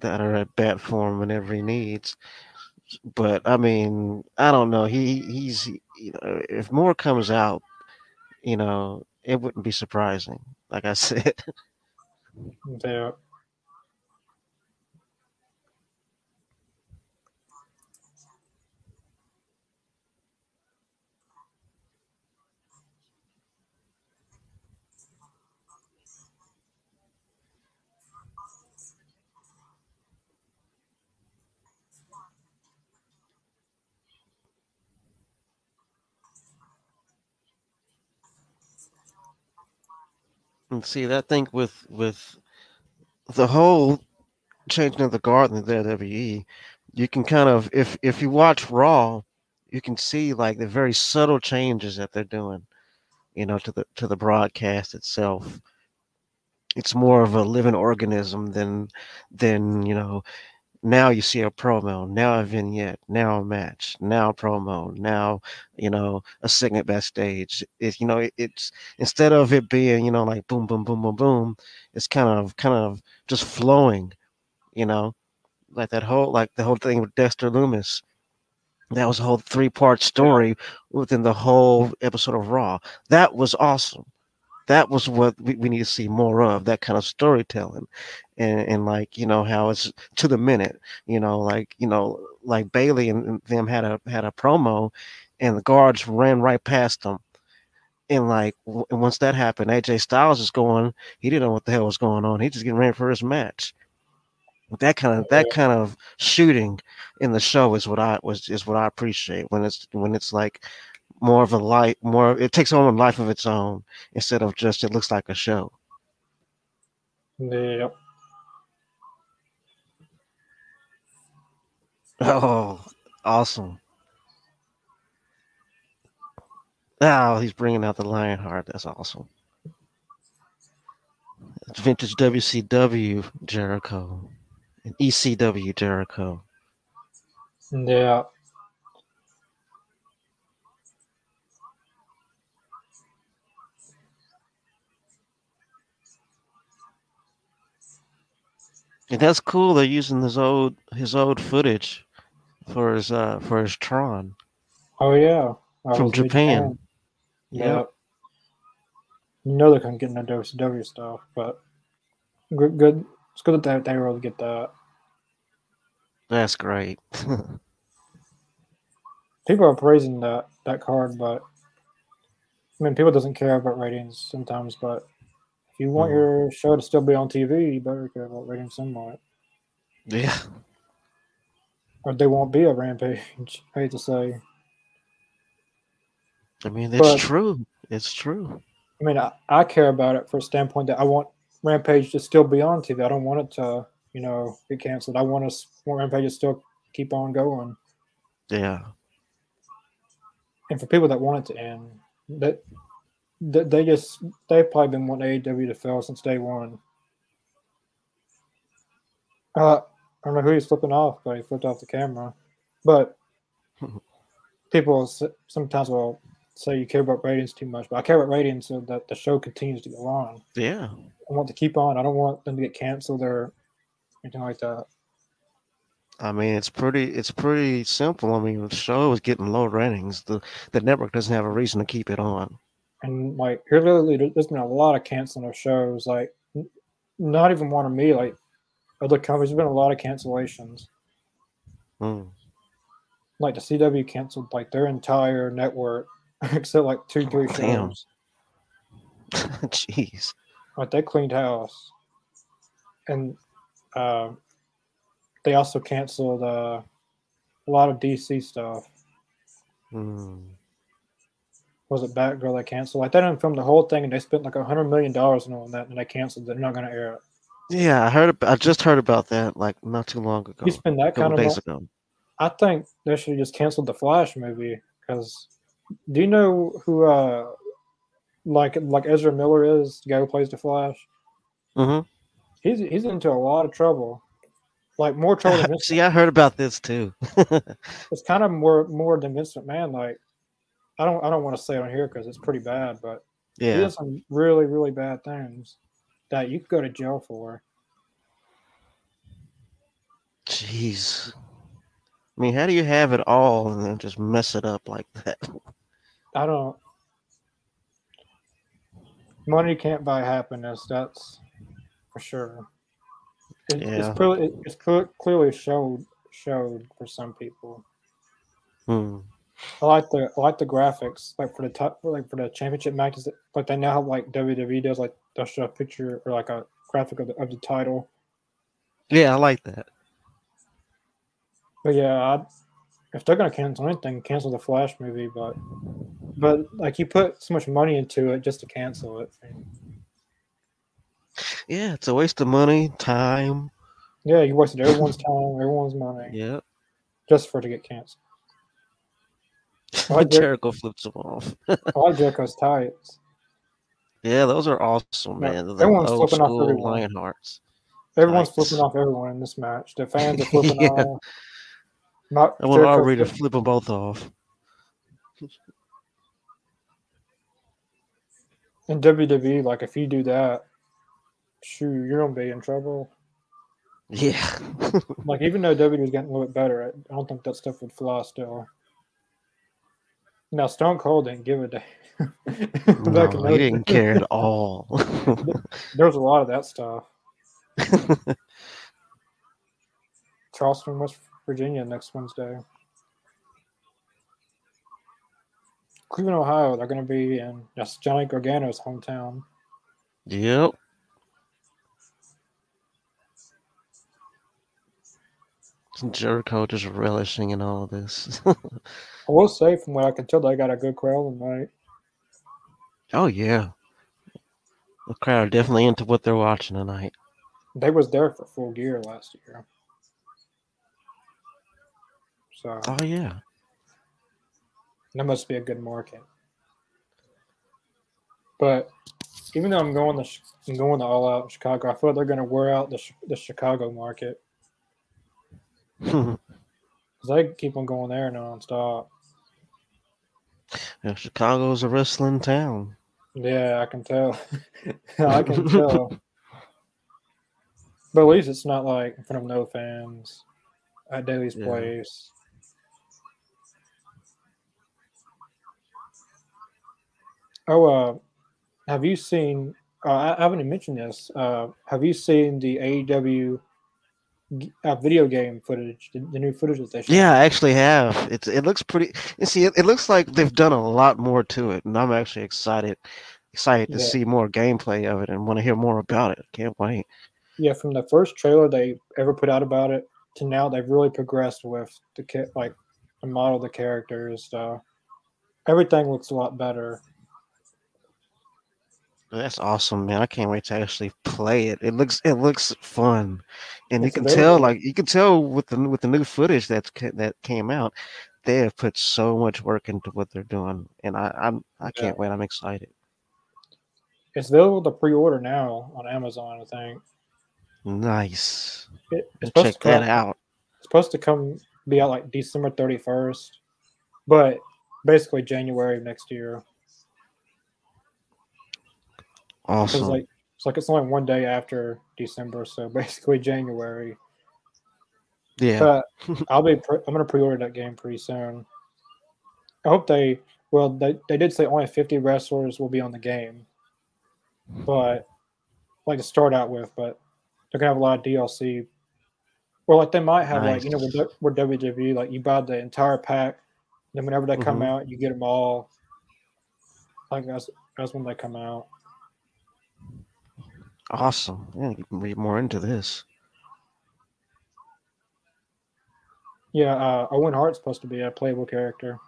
B: that are at bat for him whenever he needs. But I mean, I don't know. He he's you know, if more comes out, you know, it wouldn't be surprising. Like I said,
A: Yeah.
B: And see that thing with with the whole changing of the guard in the WWE, you can kind of if if you watch Raw, you can see like the very subtle changes that they're doing, you know, to the to the broadcast itself. It's more of a living organism than than you know. Now you see a promo, now a vignette, now a match, now a promo, now you know a segment backstage. It you know it, it's instead of it being you know like boom boom boom boom boom, it's kind of kind of just flowing, you know, like that whole like the whole thing with Dexter Lumis. That was a whole three part story within the whole episode of Raw. That was awesome. That was what we, we need to see more of. That kind of storytelling, and and like you know how it's to the minute. You know, like you know, like Bayley and them had a had a promo, and the guards ran right past them. And like w- once that happened, AJ Styles is going. He didn't know what the hell was going on. He just getting ready for his match. That kind of that kind of shooting in the show is what I was is what I appreciate when it's when it's like more of a light more it takes on a life of its own instead of just it looks like a show.
A: Yep.
B: Oh, awesome. Oh, he's bringing out the Lionheart. That's awesome. It's vintage WCW Jericho and ECW Jericho.
A: Yeah.
B: And that's cool. They're using his old his old footage for his uh for his Tron.
A: Oh yeah. That
B: From
A: New
B: Japan.
A: Yeah. You know they couldn't get into WCW stuff, but good. good. It's good that they, they were able to get that.
B: That's great.
A: People are praising that that card, but I mean, people doesn't care about ratings sometimes. But if you want
B: Mhm.
A: your show to still be on TV, you better care about ratings somewhat,
B: yeah.
A: or they won't be a rampage. I hate to say.
B: I mean it's
A: But-
B: true. It's true.
A: I mean, I, I care about it for a standpoint that I want Rampage to still be on TV. I don't want it to, you know, get canceled. I want us want Rampage to still keep on going.
B: Yeah.
A: And for people that want it to end, that they just they've probably been wanting AEW to fail since day one. Uh, I don't know who he's flipping off, but he flipped off the camera. But people sometimes will say you care about ratings too much, but I care about ratings so that the show continues to go on.
B: Yeah.
A: I want to keep on. I don't want them to get canceled or anything like that.
B: I mean, it's pretty. It's pretty simple. I mean, the show is getting low ratings. The the network doesn't have a reason to keep it on.
A: And like here lately, there's been a lot of canceling of shows. Like n- not even one of me. Like other companies, there's been a lot of cancellations.
B: Mm.
A: Like the CW canceled like their entire network except like two, three
B: Damn.
A: shows.
B: Jeez.
A: Like they cleaned house. and uh, they also canceled uh, a lot of DC stuff.
B: Hmm.
A: Was it Batgirl they canceled? Like they didn't film the whole thing, and they spent like a hundred million dollars on that, and they canceled. it. They're not going to air it.
B: Yeah, I heard. I just heard about that like not too long ago.
A: You spend that kind of
B: days ago.
A: I think they should have just canceled the Flash movie because do you know who uh like like Ezra Miller is the guy who plays the Flash?
B: hmm
A: He's he's into a lot of trouble, like more trouble than Vince.
B: See, I heard about this too.
A: It's kind of more more than Vince McMahon. Like I don't I don't want to say it on here because it's pretty bad, but
B: yeah, he
A: does some really really bad things that you could go to jail for.
B: jeez. I mean, how do you have it all and then just mess it up like that?
A: I don't. Money can't buy happiness. That's for sure. It,
B: Yeah.
A: It's clearly it's clearly showed showed for some people.
B: Hmm.
A: I like the I like the graphics like for the top like for the championship matches. Like they now have like WWE does like they'll show a picture or like a graphic of the, of the title.
B: Yeah, I like that.
A: But yeah, I, if they're gonna cancel anything, cancel the Flash movie. But but like you put so much money into it just to cancel it.
B: Yeah, it's a waste of money, time.
A: Yeah, you wasted everyone's time, everyone's money.
B: Yep.
A: just for it to get canceled. Jer-
B: Jericho flips them off.
A: I Jericho's tights.
B: Yeah, those are awesome, man.
A: Everyone's flipping off everyone.
B: Lionhearts.
A: Everyone's
B: Tights.
A: flipping off everyone in this match. The fans are flipping
B: Yeah.
A: off. Not
B: I want Aubrey to
A: flip-
B: them both off.
A: in WWE, like if you do that, shoot, you're gonna be in trouble.
B: Yeah.
A: Like even though WWE was getting a little bit better, I I don't think that stuff would fly still. Now Stone Cold didn't give a damn.
B: no, he didn't care at all.
A: There was a lot of that stuff. Charleston, West Virginia, next Wednesday. Cleveland, Ohio. They're going to be in that's Johnny Gargano's hometown.
B: yep. Jericho just relishing in all of this.
A: I will say, from what I can tell, they got a good crowd tonight.
B: oh yeah. The crowd are definitely into what they're watching tonight.
A: They was there for full gear last year. So
B: Oh yeah.
A: that must be a good market. But even though I'm going to I'm going to all out in Chicago, I feel like they're going to wear out the, the Chicago market because they keep on going there nonstop.
B: yeah, Chicago's a wrestling town.
A: Yeah, I can tell. I can tell. But at least it's not like in front of no fans at Daly's
B: Yeah.
A: place. Oh, uh, have you seen? Uh, I haven't mentioned this. Uh, have you seen the AEW uh, video game footage? The, the new footage that they showed?
B: Yeah, I actually have. It's it looks pretty. You see, it, it looks like they've done a lot more to it, and I'm actually excited excited to
A: Yeah.
B: see more gameplay of it and want to hear more about it. Can't wait.
A: yeah, from the first trailer they ever put out about it to now, they've really progressed with the kit, like the model, the characters. Uh, everything looks a lot better.
B: That's awesome, man! I can't wait to actually play it. It looks it looks fun, and you can tell like you can tell with the with the new footage that's ca- that came out, they have put so much work into what they're doing, and I I'm I can't wait. I'm excited.
A: It's available to pre-order now on Amazon. I think
B: Nice.
A: it, it's supposed
B: check
A: to come,
B: that out.
A: It's supposed to come be out like December thirty first, but basically January of next year.
B: Awesome.
A: like it's like it's only one day after December, so basically January.
B: yeah.
A: But I'll be pre- I'm gonna pre-order that game pretty soon. I hope they well they, they did say only 50 wrestlers will be on the game, but like to start out with, but they're gonna have a lot of DLC. Well, like they might have like you know with,
B: Nice.
A: with WWE like you buy the entire pack, then whenever they come
B: Mhm.
A: out you get them all. Like that's that's when they come out.
B: Awesome. Yeah, you can read more into this.
A: Yeah, uh, Owen Hart's supposed to be a playable character.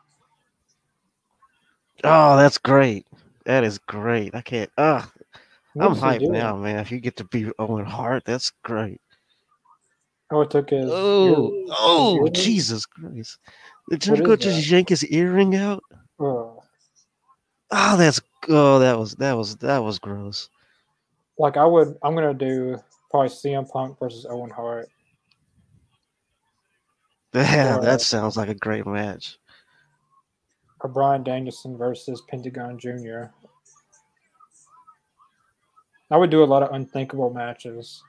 B: Oh, that's great. That is great. I can't. Uh, I'm hyped now, man. If you get to be Owen Hart, that's great.
A: Oh, it took his.
B: Oh, oh,
A: earring?
B: Jesus Christ! Did Jericho just yank his earring out?
A: Oh.
B: Oh, that's oh, that was that was that was gross.
A: Like I would, I'm gonna do probably CM Punk versus Owen Hart.
B: Yeah,
A: Or-
B: that sounds like a great match.
A: or Bryan Danielson versus Pentagon Jr. I would do a lot of unthinkable matches.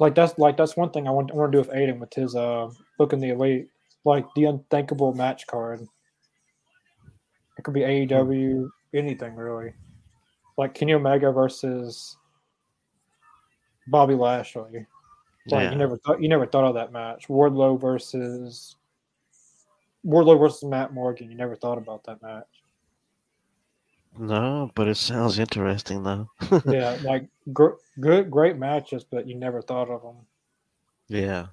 A: Like that's like that's one thing I want, I want to do with Aiden with his uh book in the elite, like the unthinkable match card. It could be AEW, anything really. Like Kenny Omega versus Bobby Lashley. Like
B: Yeah.
A: you never thought you never thought of that match. Wardlow versus Wardlow versus Matt Morgan. You never thought about that match.
B: No, but it sounds interesting though.
A: yeah, like gr- good, great matches, but you never thought of them.
B: Yeah.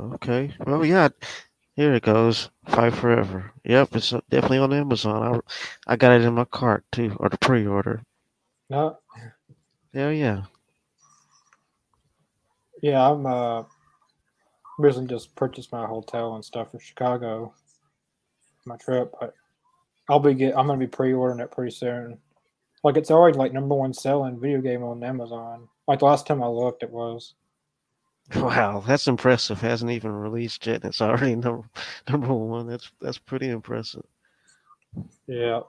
B: Okay. Well, yeah. Here it goes. Fight Forever. Yep, it's uh, definitely on Amazon. I I got it in my cart too, or the pre-order.
A: No,
B: Hell yeah.
A: yeah, I'm uh recently just purchased my hotel and stuff for Chicago, my trip, but I'll be get I'm gonna be pre-ordering it pretty soon. Like it's already like number one selling video game on Amazon. Like the last time I looked, it was.
B: Wow, that's impressive. Hasn't even released yet. and It's already number number one. That's that's pretty impressive.
A: Yeah,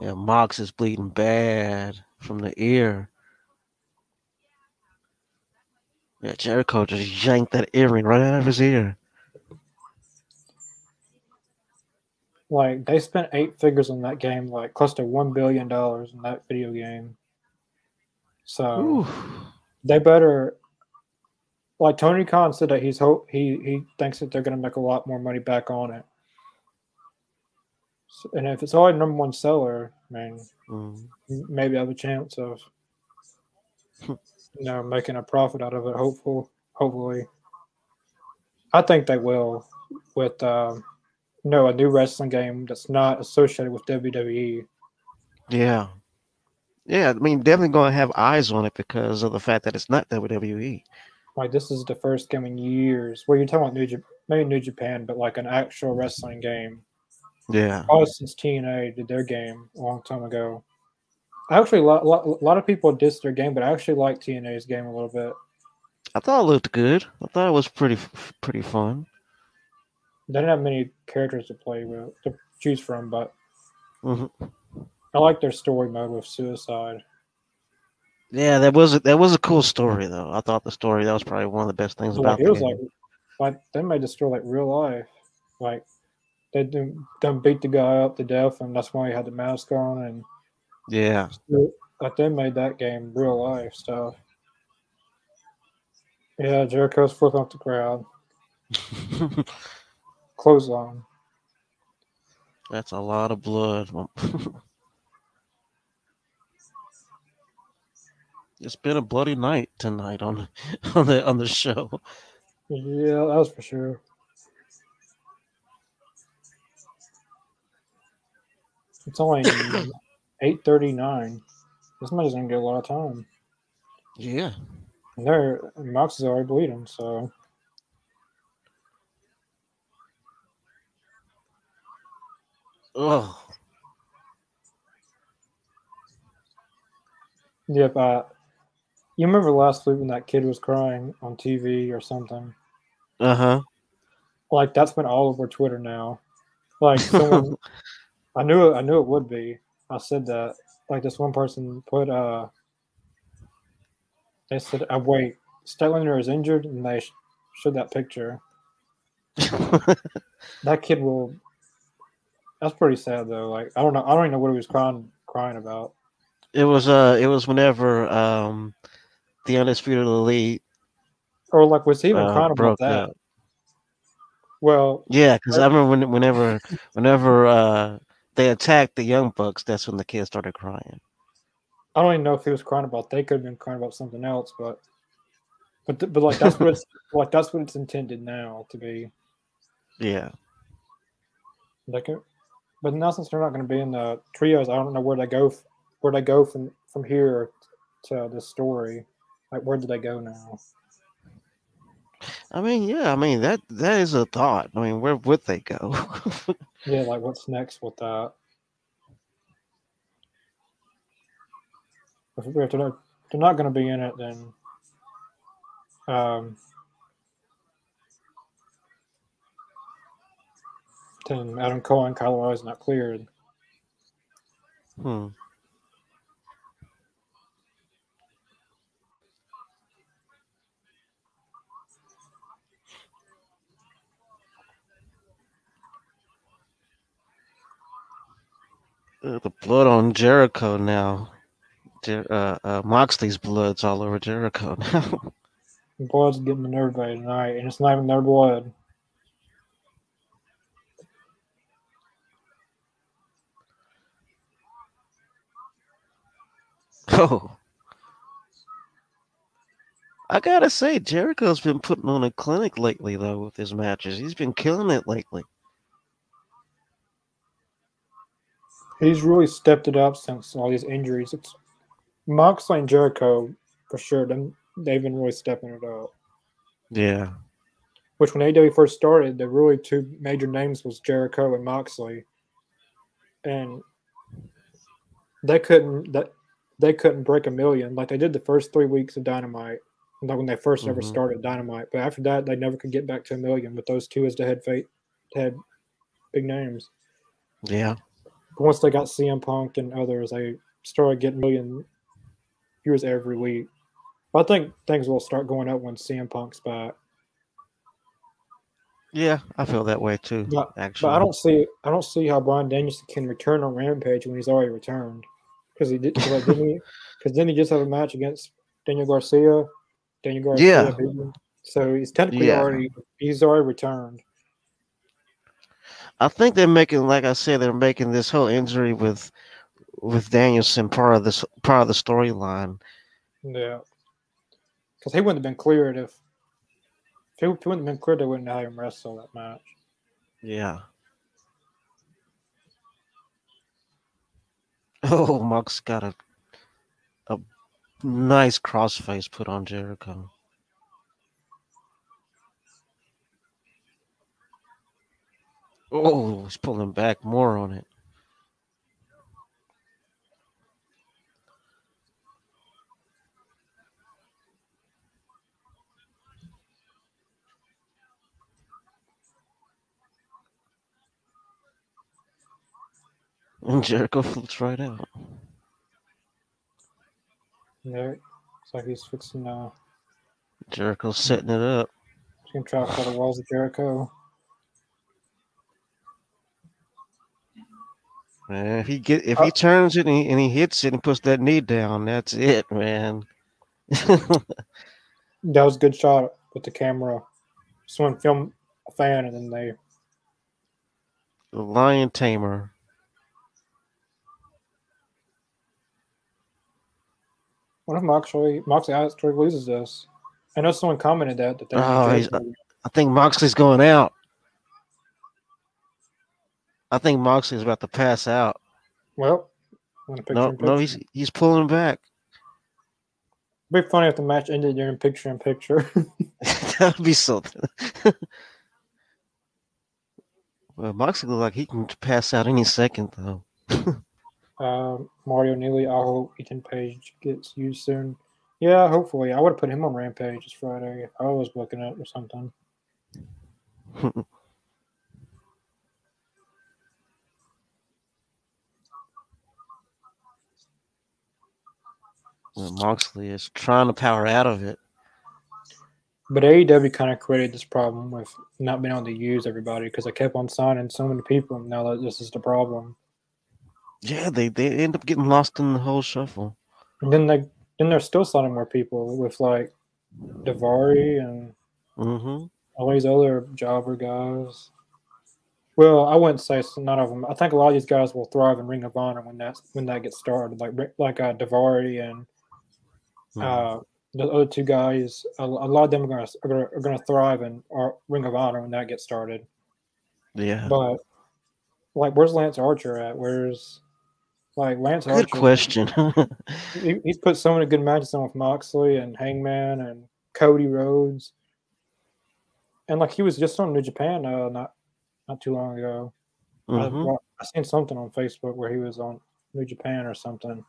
B: Yeah, Mox is bleeding bad from the ear. Yeah, Jericho just yanked that earring right out of his ear.
A: Like they spent eight figures on that game, like close to one billion dollars in that video game. So.
B: Ooh.
A: they better like Tony Khan said that he's hope he he thinks that they're going to make a lot more money back on it. So, and if it's already number one seller, I mean,
B: Mm.
A: maybe I have a chance of you know making a profit out of it. Hopeful, hopefully, I think they will with um, know a new wrestling game that's not associated with. WWE.
B: Yeah. Yeah, I mean, definitely going to have eyes on it because of the fact that it's not. WWE.
A: Like this is the first game in years. Well, you're talking about New Japan, maybe New Japan, but like an actual wrestling game.
B: Yeah.
A: Probably since TNA did their game a long time ago. Actually, a lot, lot, lot of people dissed their game, but I actually like TNA's game a little bit.
B: I thought it looked good. I thought it was pretty pretty fun.
A: They didn't have many characters to play with to choose from, but
B: Mhm.
A: I like their story mode with Suicide.
B: Yeah, that was a, that was a cool story though. I thought the story that was probably one of the best things
A: So,
B: about
A: it
B: the
A: was
B: game.
A: like, like they made the story like real life. Like they done, done beat the guy up to death, and that's why he had the mask on, and
B: yeah.
A: like they made that game real life stuff. Yeah, Jericho's flipping off the crowd. Clothesline.
B: That's a lot of blood. it's been a bloody night tonight on on the on the show.
A: Yeah, that was for sure. It's only eight thirty nine. This match gonna get a lot of time.
B: Yeah.
A: And there, Mox is already bleeding, so
B: Oh.
A: yep. Uh, you remember last week when that kid was crying on TV or something?
B: Uh huh.
A: Like that's been all over Twitter now. Like someone, I knew it. I knew it would be. I said that. Like this one person put. uh They said, uh, "Wait, Statlander is injured," and they sh- showed that picture. That kid will. That's pretty sad though. Like I don't know. I don't even know what he was crying crying about.
B: It was uh, it was whenever um, the undisputed elite
A: Or like was he even
B: uh,
A: crying about that?
B: up.
A: Well,
B: Yeah, because I remember when, whenever whenever uh, they attacked the Young Bucks, that's when the kids started crying.
A: I don't even know if he was crying about. They could have been crying about something else, but but but like that's what it's like that's what it's intended now to be.
B: Yeah.
A: Like, but now since they're not going to be in the trios, I don't know where they go. Where they go from from here to this story. Like, where do they go now?
B: I mean, yeah, I mean that that is a thought. I mean, where would they go?
A: Yeah, like what's next with that? If, if they're not, they're not going to be in it, then um, then Adam Cole, and Kyle O'Reilly's not cleared.
B: hmm. Uh, The blood on Jericho now. Jer- uh, uh, Moxley's blood's all over Jericho now.
A: Blood's getting to everybody tonight, and it's not even their blood.
B: I gotta say, Jericho's been putting on a clinic lately, though, with his matches. He's been killing it lately.
A: He's really stepped it up since all these injuries. It's Moxley and Jericho for sure. Them they've been really stepping it up.
B: Yeah.
A: Which when AW first started, the really two major names was Jericho and Moxley, and they couldn't that they couldn't break a million like they did the first three weeks of Dynamite, like when they 1st ever
B: Mhm.
A: started Dynamite. But after that, they never could get back to a million with those two as the head fate head big names.
B: Yeah.
A: But once they got CM Punk and others, they started getting million viewers every week. But I think things will start going up when CM Punk's back.
B: Yeah, I feel that way too.
A: But-
B: actually,
A: But I don't see I don't see how Bryan Danielson can return on Rampage when he's already returned. Because he did cause like, didn't he because then he just have a match against Daniel Garcia. Daniel Garcia
B: Yeah.
A: So he's technically
B: Yeah.
A: already he's already returned.
B: I think they're making, like I said, they're making this whole injury with with Danielson part of this part of the storyline.
A: Yeah. Because he wouldn't have been cleared if if he, if he wouldn't have been cleared, they wouldn't have had him wrestle that match.
B: Yeah. Oh, Mox got a a nice crossface put on Jericho. Oh, he's pulling back more on it. And Jericho flips right out.
A: Yeah. It's like he's fixing uh
B: Jericho's setting it up.
A: he's gonna try for the walls of Jericho.
B: Man, if he get if
A: Uh,
B: he turns it and he, and he hits it and puts that knee down, that's it, man.
A: That was a good shot with the camera. Someone filmed a fan and then they
B: the lion tamer.
A: What if Moxley Moxley actually loses this? I know someone commented that that
B: Oh, he's- I think Moxley's going out. I think Moxley's about to pass out.
A: well
B: No, no, he's he's pulling back.
A: It'd be funny if the match ended during picture in picture.
B: that would be something. well, Moxley look like he can pass out any second, though.
A: Um, Mario Neely, I hope Ethan Page gets used soon. Yeah, hopefully. I would have put him on Rampage this Friday if I was looking at it or something.
B: Well, Moxley is trying to power out of it.
A: But AEW kind of created this problem with not being able to use everybody because I kept on signing so many people. Now that this is the problem.
B: Yeah, they they end up getting lost in the whole shuffle.
A: And then they then they're still signing more people with like Daivari and
B: Mm-hmm.
A: all these other jobber guys. Well, I wouldn't say none of them. I think a lot of these guys will thrive in Ring of Honor when that's when that gets started. Like like uh, Daivari and uh, the other two guys. A, a lot of them are gonna are gonna, are gonna thrive in our Ring of Honor when that gets started.
B: yeah.
A: But like, where's Lance Archer at? Where's like Lance
B: Good
A: Archer?
B: question.
A: He, he's put so many good matches on with Moxley and Hangman and Cody Rhodes, and like he was just on New Japan uh, not not too long ago. I,
B: Mhm.
A: well, I seen something on Facebook where he was on New Japan or something.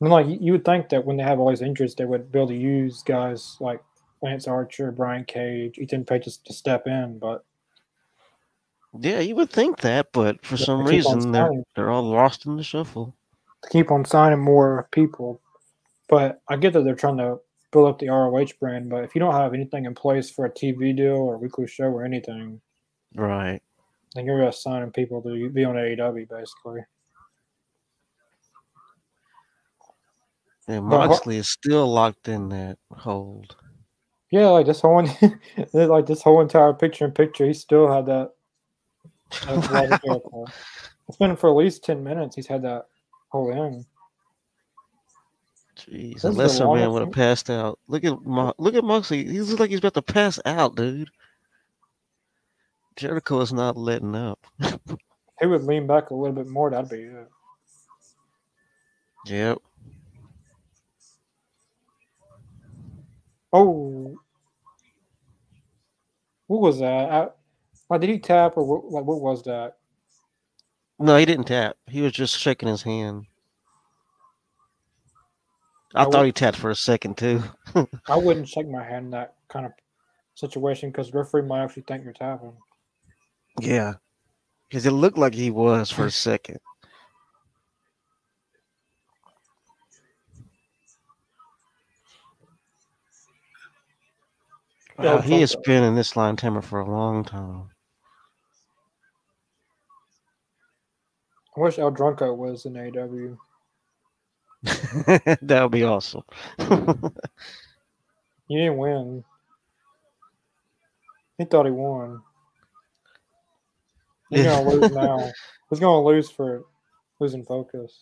A: And like you you would think that when they have all these injuries, they would be able to use guys like Lance Archer, Brian Cage, Ethan Page just to step in, but
B: Yeah, you would think that, but for
A: Yeah,
B: some
A: they
B: reason they're they're all lost in the shuffle.
A: to keep on signing more people. But I get that they're trying to build up the ROH brand, but if you don't have anything in place for a TV deal or a weekly show or anything,
B: Right.
A: then you're just signing people to be on AEW basically.
B: And
A: But
B: Moxley is still locked in that hold.
A: Yeah, like this whole like this whole entire picture in picture, he still had that. That Walls of Jericho. It's been for at least ten minutes. He's had that whole in.
B: Jeez,
A: is the
B: unless a man would have passed out. Look at Mo- look at Moxley. He looks like he's about to pass out, dude. Jericho is not letting up.
A: He would lean back a little bit more. That'd be it.
B: Yep.
A: Oh, what was that? Like, did he tap or what? Like, what was that?
B: No, he didn't tap. He was just shaking his hand. I
A: I
B: thought he tapped for a second too.
A: I wouldn't shake my hand in that kind of situation because referee might actually think you're tapping.
B: Yeah. Because it looked like he was for a second. Wow, he has been in this lion tamer for a long time.
A: I wish El Drunko was in AW.
B: that would be awesome.
A: He didn't win. He thought he won. He's
B: Yeah.
A: gonna lose now. He's gonna lose for losing focus.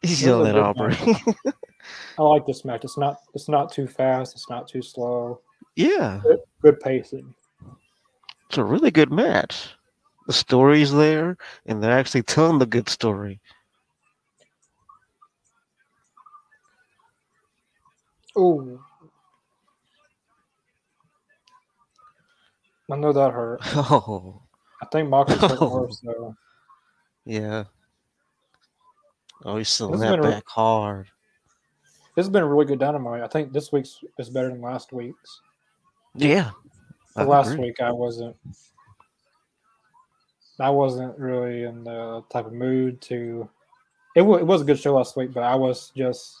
B: He's yelling
A: a
B: at
A: good
B: Aubrey.
A: I like this match. It's not it's not too fast. It's not too slow.
B: yeah,
A: Good pacing.
B: It's a really good match. The story's there, and they're actually telling the good story.
A: Oh, I know that hurt.
B: Oh,
A: I think Moxley's hurt worse though.
B: yeah. Oh, he's selling
A: This
B: that
A: has been a-
B: back hard.
A: This has been a really good dynamite. I think this week's is better than last week's.
B: Yeah. I
A: last
B: agree.
A: week I wasn't I wasn't really in the type of mood to it, wa it was a good show last week, but I was just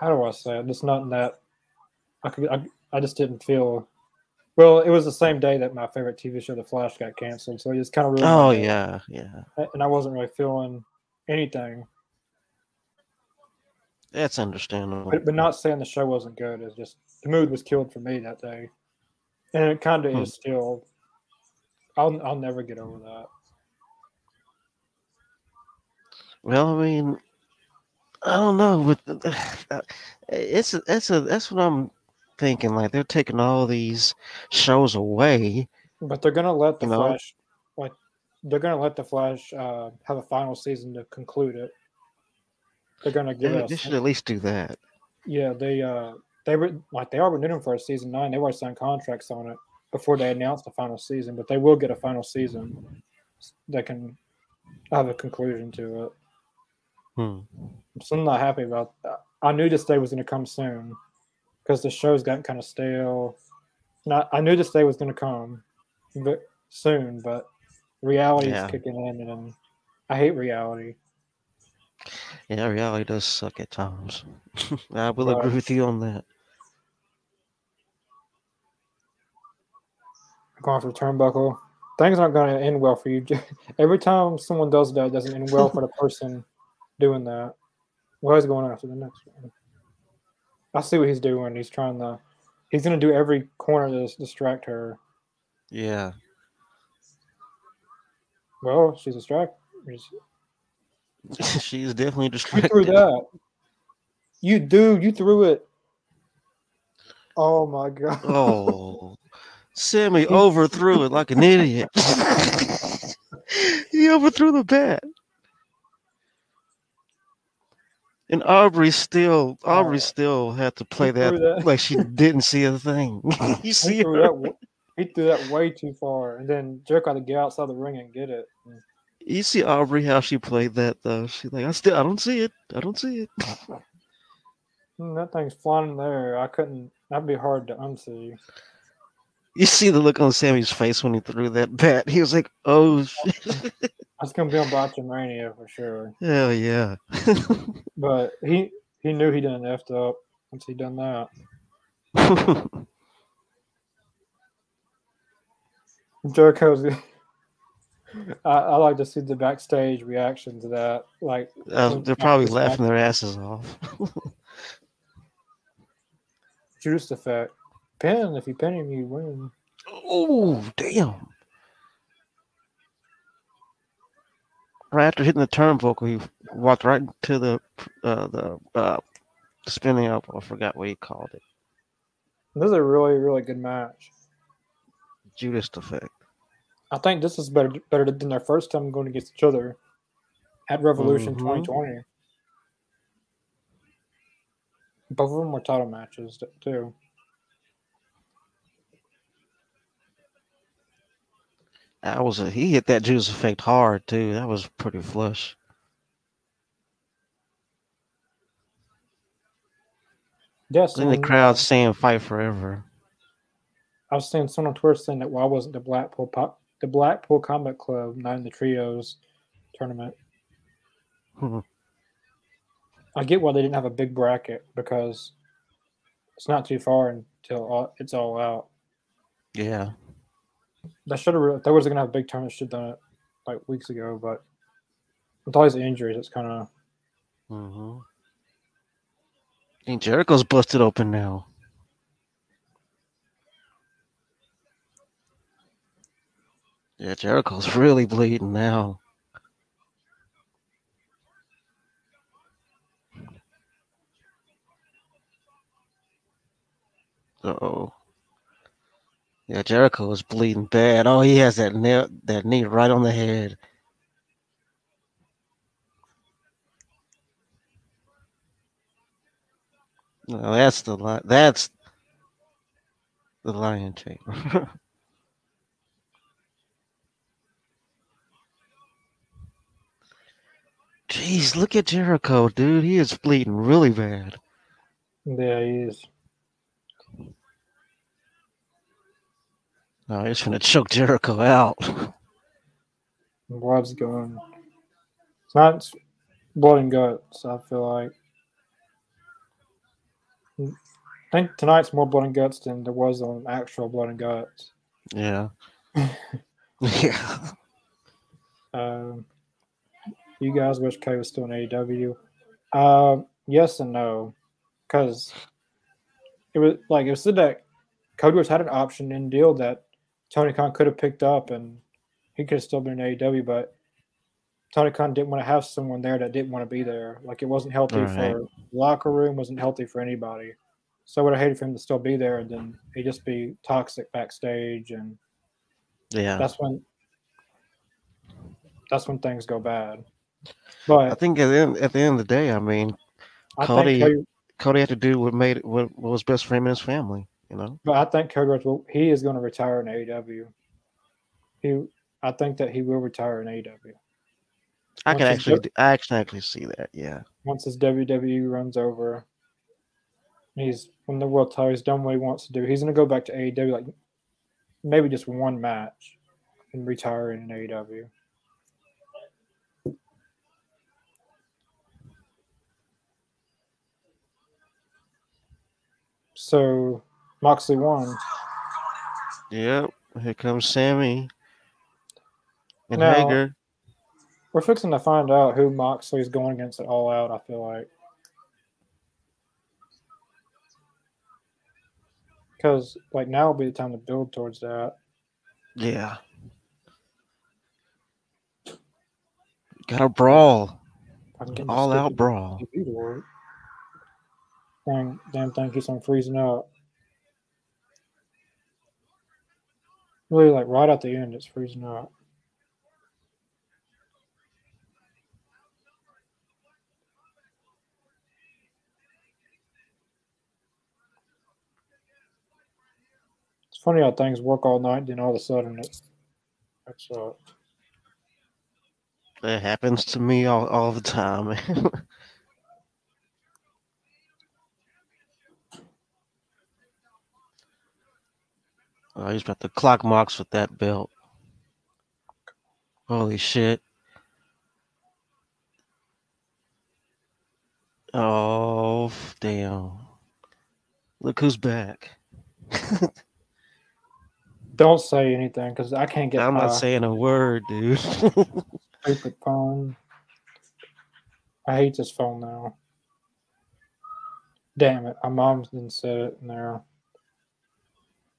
A: how do I say it? Just not in that I could I, I just didn't feel well, it was the same day that my favorite TV show, The Flash, got canceled, so it just kind of oh, my
B: Oh yeah, yeah.
A: and I wasn't really feeling anything.
B: That's understandable.
A: But, but not saying the show wasn't good. It's just the mood was killed for me that day, and it kind of
B: Hmm.
A: is still. I'll I'll never get over that.
B: Well, I mean, I don't know. With it's it's a that's what I'm thinking. Like they're taking all these shows away.
A: But they're gonna let the
B: You know?
A: Flash, like, they're gonna let the Flash uh, have a final season to conclude it. They're gonna give
B: They,
A: us.
B: they should at least do that.
A: Yeah, they uh they were like they are renewing for a season nine. They already signed contracts on it before they announced the final season, but they will get a final season that can have a conclusion to it.
B: Hmm.
A: I'm still not happy about that. I knew this day was going to come soon because the show's gotten kind of stale. Not, I knew this day was going to come, but soon. But reality
B: Yeah.
A: is kicking in, and I hate reality.
B: Yeah, reality does suck at times. I will
A: Right.
B: agree with you on that.
A: Going for the turnbuckle. Things aren't going to end well for you. Every time someone does that, it doesn't end well for the person doing that. What is going on after the next one? I see what he's doing. He's trying to. He's going to do every corner to distract her.
B: Yeah.
A: Well, she's distracted.
B: She's definitely distracted.
A: You threw that. You dude, you threw it. Oh my god.
B: Oh, Sammy overthrew it like an idiot. he overthrew the bat. And Aubrey still, Aubrey
A: Oh.
B: still had to play that,
A: that.
B: like she didn't see a thing. you
A: He
B: see
A: threw
B: her?
A: that. He threw that way too far, and then Jericho had to get outside the ring and get it.
B: You see Aubrey how she played that though. She's like, I still, I don't see it. I don't see it.
A: Hmm, that thing's flying there. I couldn't. That'd be hard to unsee.
B: You see the look on Sammy's face when he threw that bat. He was like, "Oh.
A: That's gonna be on Botchamania for sure.
B: hell yeah!"
A: But he he knew he done effed up once he done that. Jericho's. I, I like to see the backstage reaction to that. Like
B: Uh, they're probably laughing their asses off.
A: Judas effect. Pin. If you pin him, you win.
B: Oh, damn! Right after hitting the turn turnbuckle, he walked right into the uh, the uh, spinning up. I forgot what he called it.
A: This is a really really good match.
B: Judas effect.
A: I think this is better better than their first time going against each other at Revolution
B: Mhm.
A: 2020. Both of them were title matches too.
B: That was a he hit that Judas effect hard too. That was pretty flush.
A: Yes,
B: Then the crowd saying "Fight forever."
A: I was seeing someone on Twitter saying that why wasn't the Blackpool Pop, the Blackpool Combat Club not in the trios tournament?
B: Hmm.
A: I get why they didn't have a big bracket because it's not too far until all, it's all out.
B: Yeah.
A: They should have. They was gonna have a big tournament, should have done it like weeks ago. But with all these injuries, it's kind of
B: Mm-hmm. think Jericho's busted open now. Yeah, Jericho's really bleeding now. Uh-oh. Yeah, Jericho is bleeding bad. Oh, he has that nail, that knee right on the head. No, that's the li- that's the lion tamer. Jeez, look at Jericho, dude. He is bleeding really bad.
A: yeah, he is.
B: No, he's gonna choke Jericho out.
A: Blood's going. It's not blood and guts. I feel like. I think tonight's more blood and guts than there was on actual blood and guts.
B: yeah. yeah.
A: Um, you guys wish Kay was still in AEW. Um, yes and no, because it was like it was said that Cody Rhodes had an option in deal that Tony Khan could have picked up, and he could have still been in AEW, but Tony Khan didn't want to have someone there that didn't want to be there. Like it wasn't healthy
B: Right.
A: for locker room, wasn't healthy for anybody. So I would have hated for him to still be there, and then he'd just be toxic backstage, and
B: Yeah.
A: that's when that's when things go bad. But I
B: think at the end at the end of the day, I mean,
A: I
B: Cody-
A: Cody,
B: Cody had to do what made what, what was best for him and his family. You know.
A: but I think Cody Rhodes will he is going to retire in AEW. He, I think that he will retire in AEW
B: I
A: Once
B: can actually I actually see that. Yeah.
A: once his WWE runs over. He's when the world title, he's done what he wants to do. He's going to go back to AEW like maybe just one match and retire in AEW. So Moxley won.
B: Yep. Here comes Sammy and
A: Now-
B: Hager.
A: We're fixing to find out who Moxley's going against at All Out. I feel like because like now will be the time to build towards that.
B: Yeah. Got a brawl.
A: If I can get this
B: All out brawl.
A: TV to work. Dang, damn thing keeps on freezing up. Really, like right at the end, it's freezing up. It's funny how things work all night, then all of a sudden it, it's uh,
B: It happens to me all, all the time, oh, he's about to clock marks with that belt. Holy shit. Oh, damn. Look who's back.
A: don't say anything because I can't get
B: I'm not saying a word, dude.
A: stupid phone. I hate this phone now. Damn it. My mom didn't set it in there.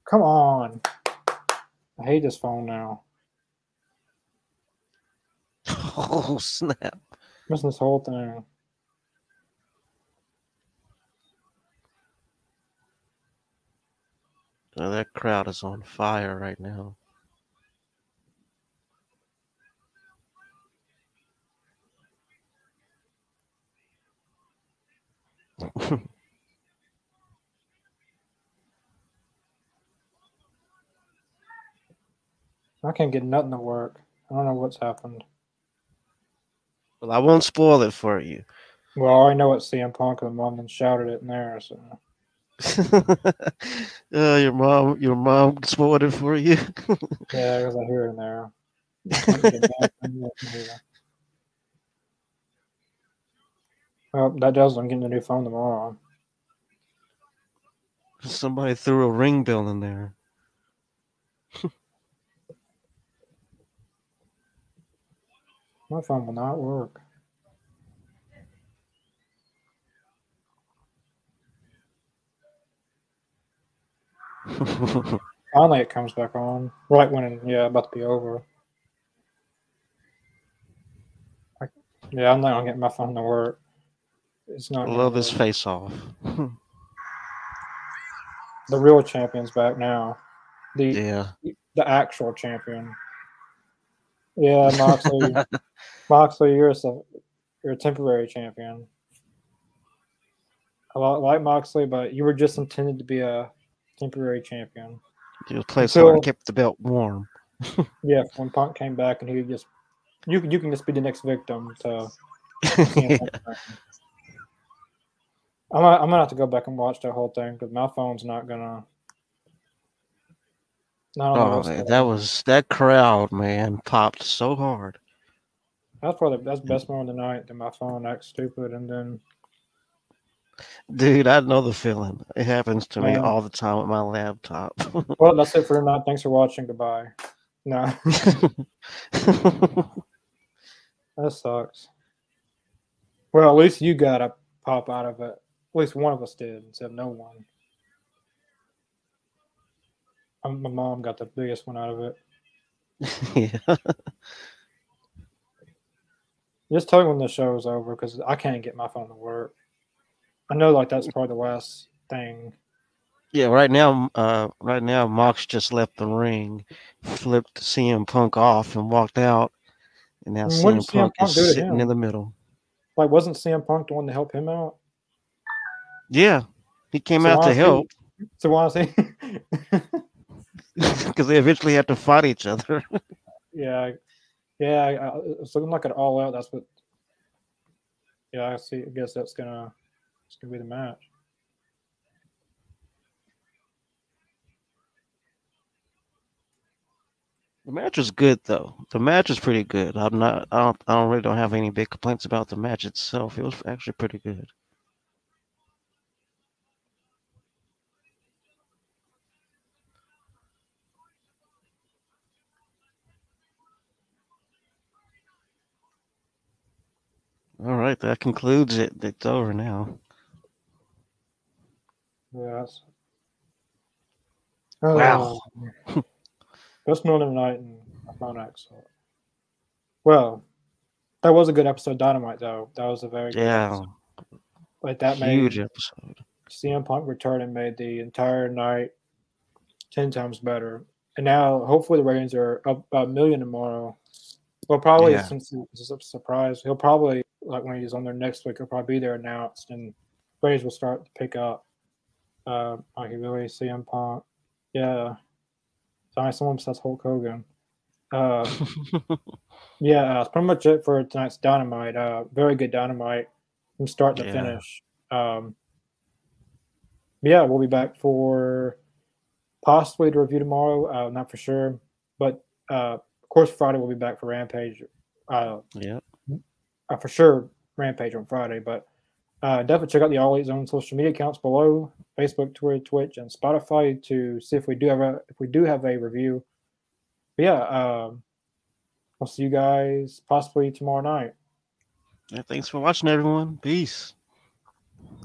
A: Come on. I hate this phone now.
B: oh, snap.
A: Missing this whole thing.
B: Oh, that crowd is on fire right now.
A: I can't get nothing to work. I don't know what's happened.
B: well, I won't spoil it for you.
A: Well, I know what CM Punk and mom then shouted it in there. So
B: uh, your mom, your mom spoiled it for you.
A: yeah, because I hear it in there. Can't get back in there. Well, that does. I'm getting a new phone tomorrow.
B: Somebody threw a ring bell in there.
A: My phone will not work. Finally, it comes back on. Right when, it- yeah, about to be over. I, yeah, I'm not gonna get my phone to work. It's not.
B: Love his face off.
A: The real champion's back now. The
B: yeah.
A: the actual champion. Yeah, Moxley. Moxley, you're a you're a temporary champion. I li- like Moxley, but you were just intended to be a temporary champion.
B: Was playing
A: Until-
B: hard, kept the belt warm.
A: Yeah, when Punk came back and he just you can you can just be the next victim to. CM I'm gonna, I'm gonna have to go back and watch that whole thing because my phone's not gonna. I don't know
B: Oh man, that was that crowd, man, popped so hard.
A: That's probably that's the best moment of the night. That my phone acts stupid, and then
B: Dude, I know the feeling. It happens to me all the time with my laptop.
A: well, that's it for tonight. Thanks for watching. Goodbye. No, that sucks. Well, at least you got a pop out of it. At least one of us did, instead of no one. Um, my mom got the biggest one out of it.
B: yeah.
A: Just tell me when the show is over because I can't get my phone to work. I know, like that's probably the last thing.
B: Yeah, right now, uh, right now, Mox just left the ring, flipped CM Punk off, and walked out. And now
A: what did
B: CM
A: CM
B: Punk
A: Punk
B: is sitting
A: him?
B: in the middle.
A: Like, wasn't CM Punk the one to help him out?
B: Yeah, he came
A: So
B: out to
A: is he-
B: help
A: So why is he?
B: because they eventually had to fight each other.
A: yeah, yeah. It's looking like an all out. That's what. Yeah, I see. I guess that's gonna. It's gonna be the match.
B: The match was good though. The match was pretty good. I'm not. I don't. I don't really don't have any big complaints about the match itself. It was actually pretty good. All right, that concludes it. It's over now.
A: Yes.
B: Oh.
A: Wow. Best middle of the night and Mount X. Well, that was a good episode of Dynamite, though. That was a very good
B: Yeah,
A: episode. Like that
B: huge
A: made
B: episode.
A: CM Punk return and made the entire night ten times better. And now, hopefully, the ratings are up about a million tomorrow. Well, probably
B: Yeah.
A: since it's a surprise, he'll probably like when he's on there next week, he'll probably be there announced, and ratings will start to pick up. Uh, can really, CM Punk, yeah. Sorry, someone says Hulk Hogan. Uh, yeah, uh, that's pretty much it for tonight's Dynamite. Uh, very good Dynamite from start to
B: Yeah.
A: finish. Um, yeah, we'll be back for possibly to review tomorrow. Uh, not for sure, but uh, of course Friday we'll be back for Rampage. Uh,
B: yeah.
A: Uh, for sure Rampage on Friday, but uh, definitely check out the All Elite Zone social media accounts below: Facebook, Twitter, Twitch, and Spotify to see if we do have a if we do have a review. But yeah, um, I'll see you guys possibly tomorrow night.
B: yeah. Thanks for watching, everyone. Peace.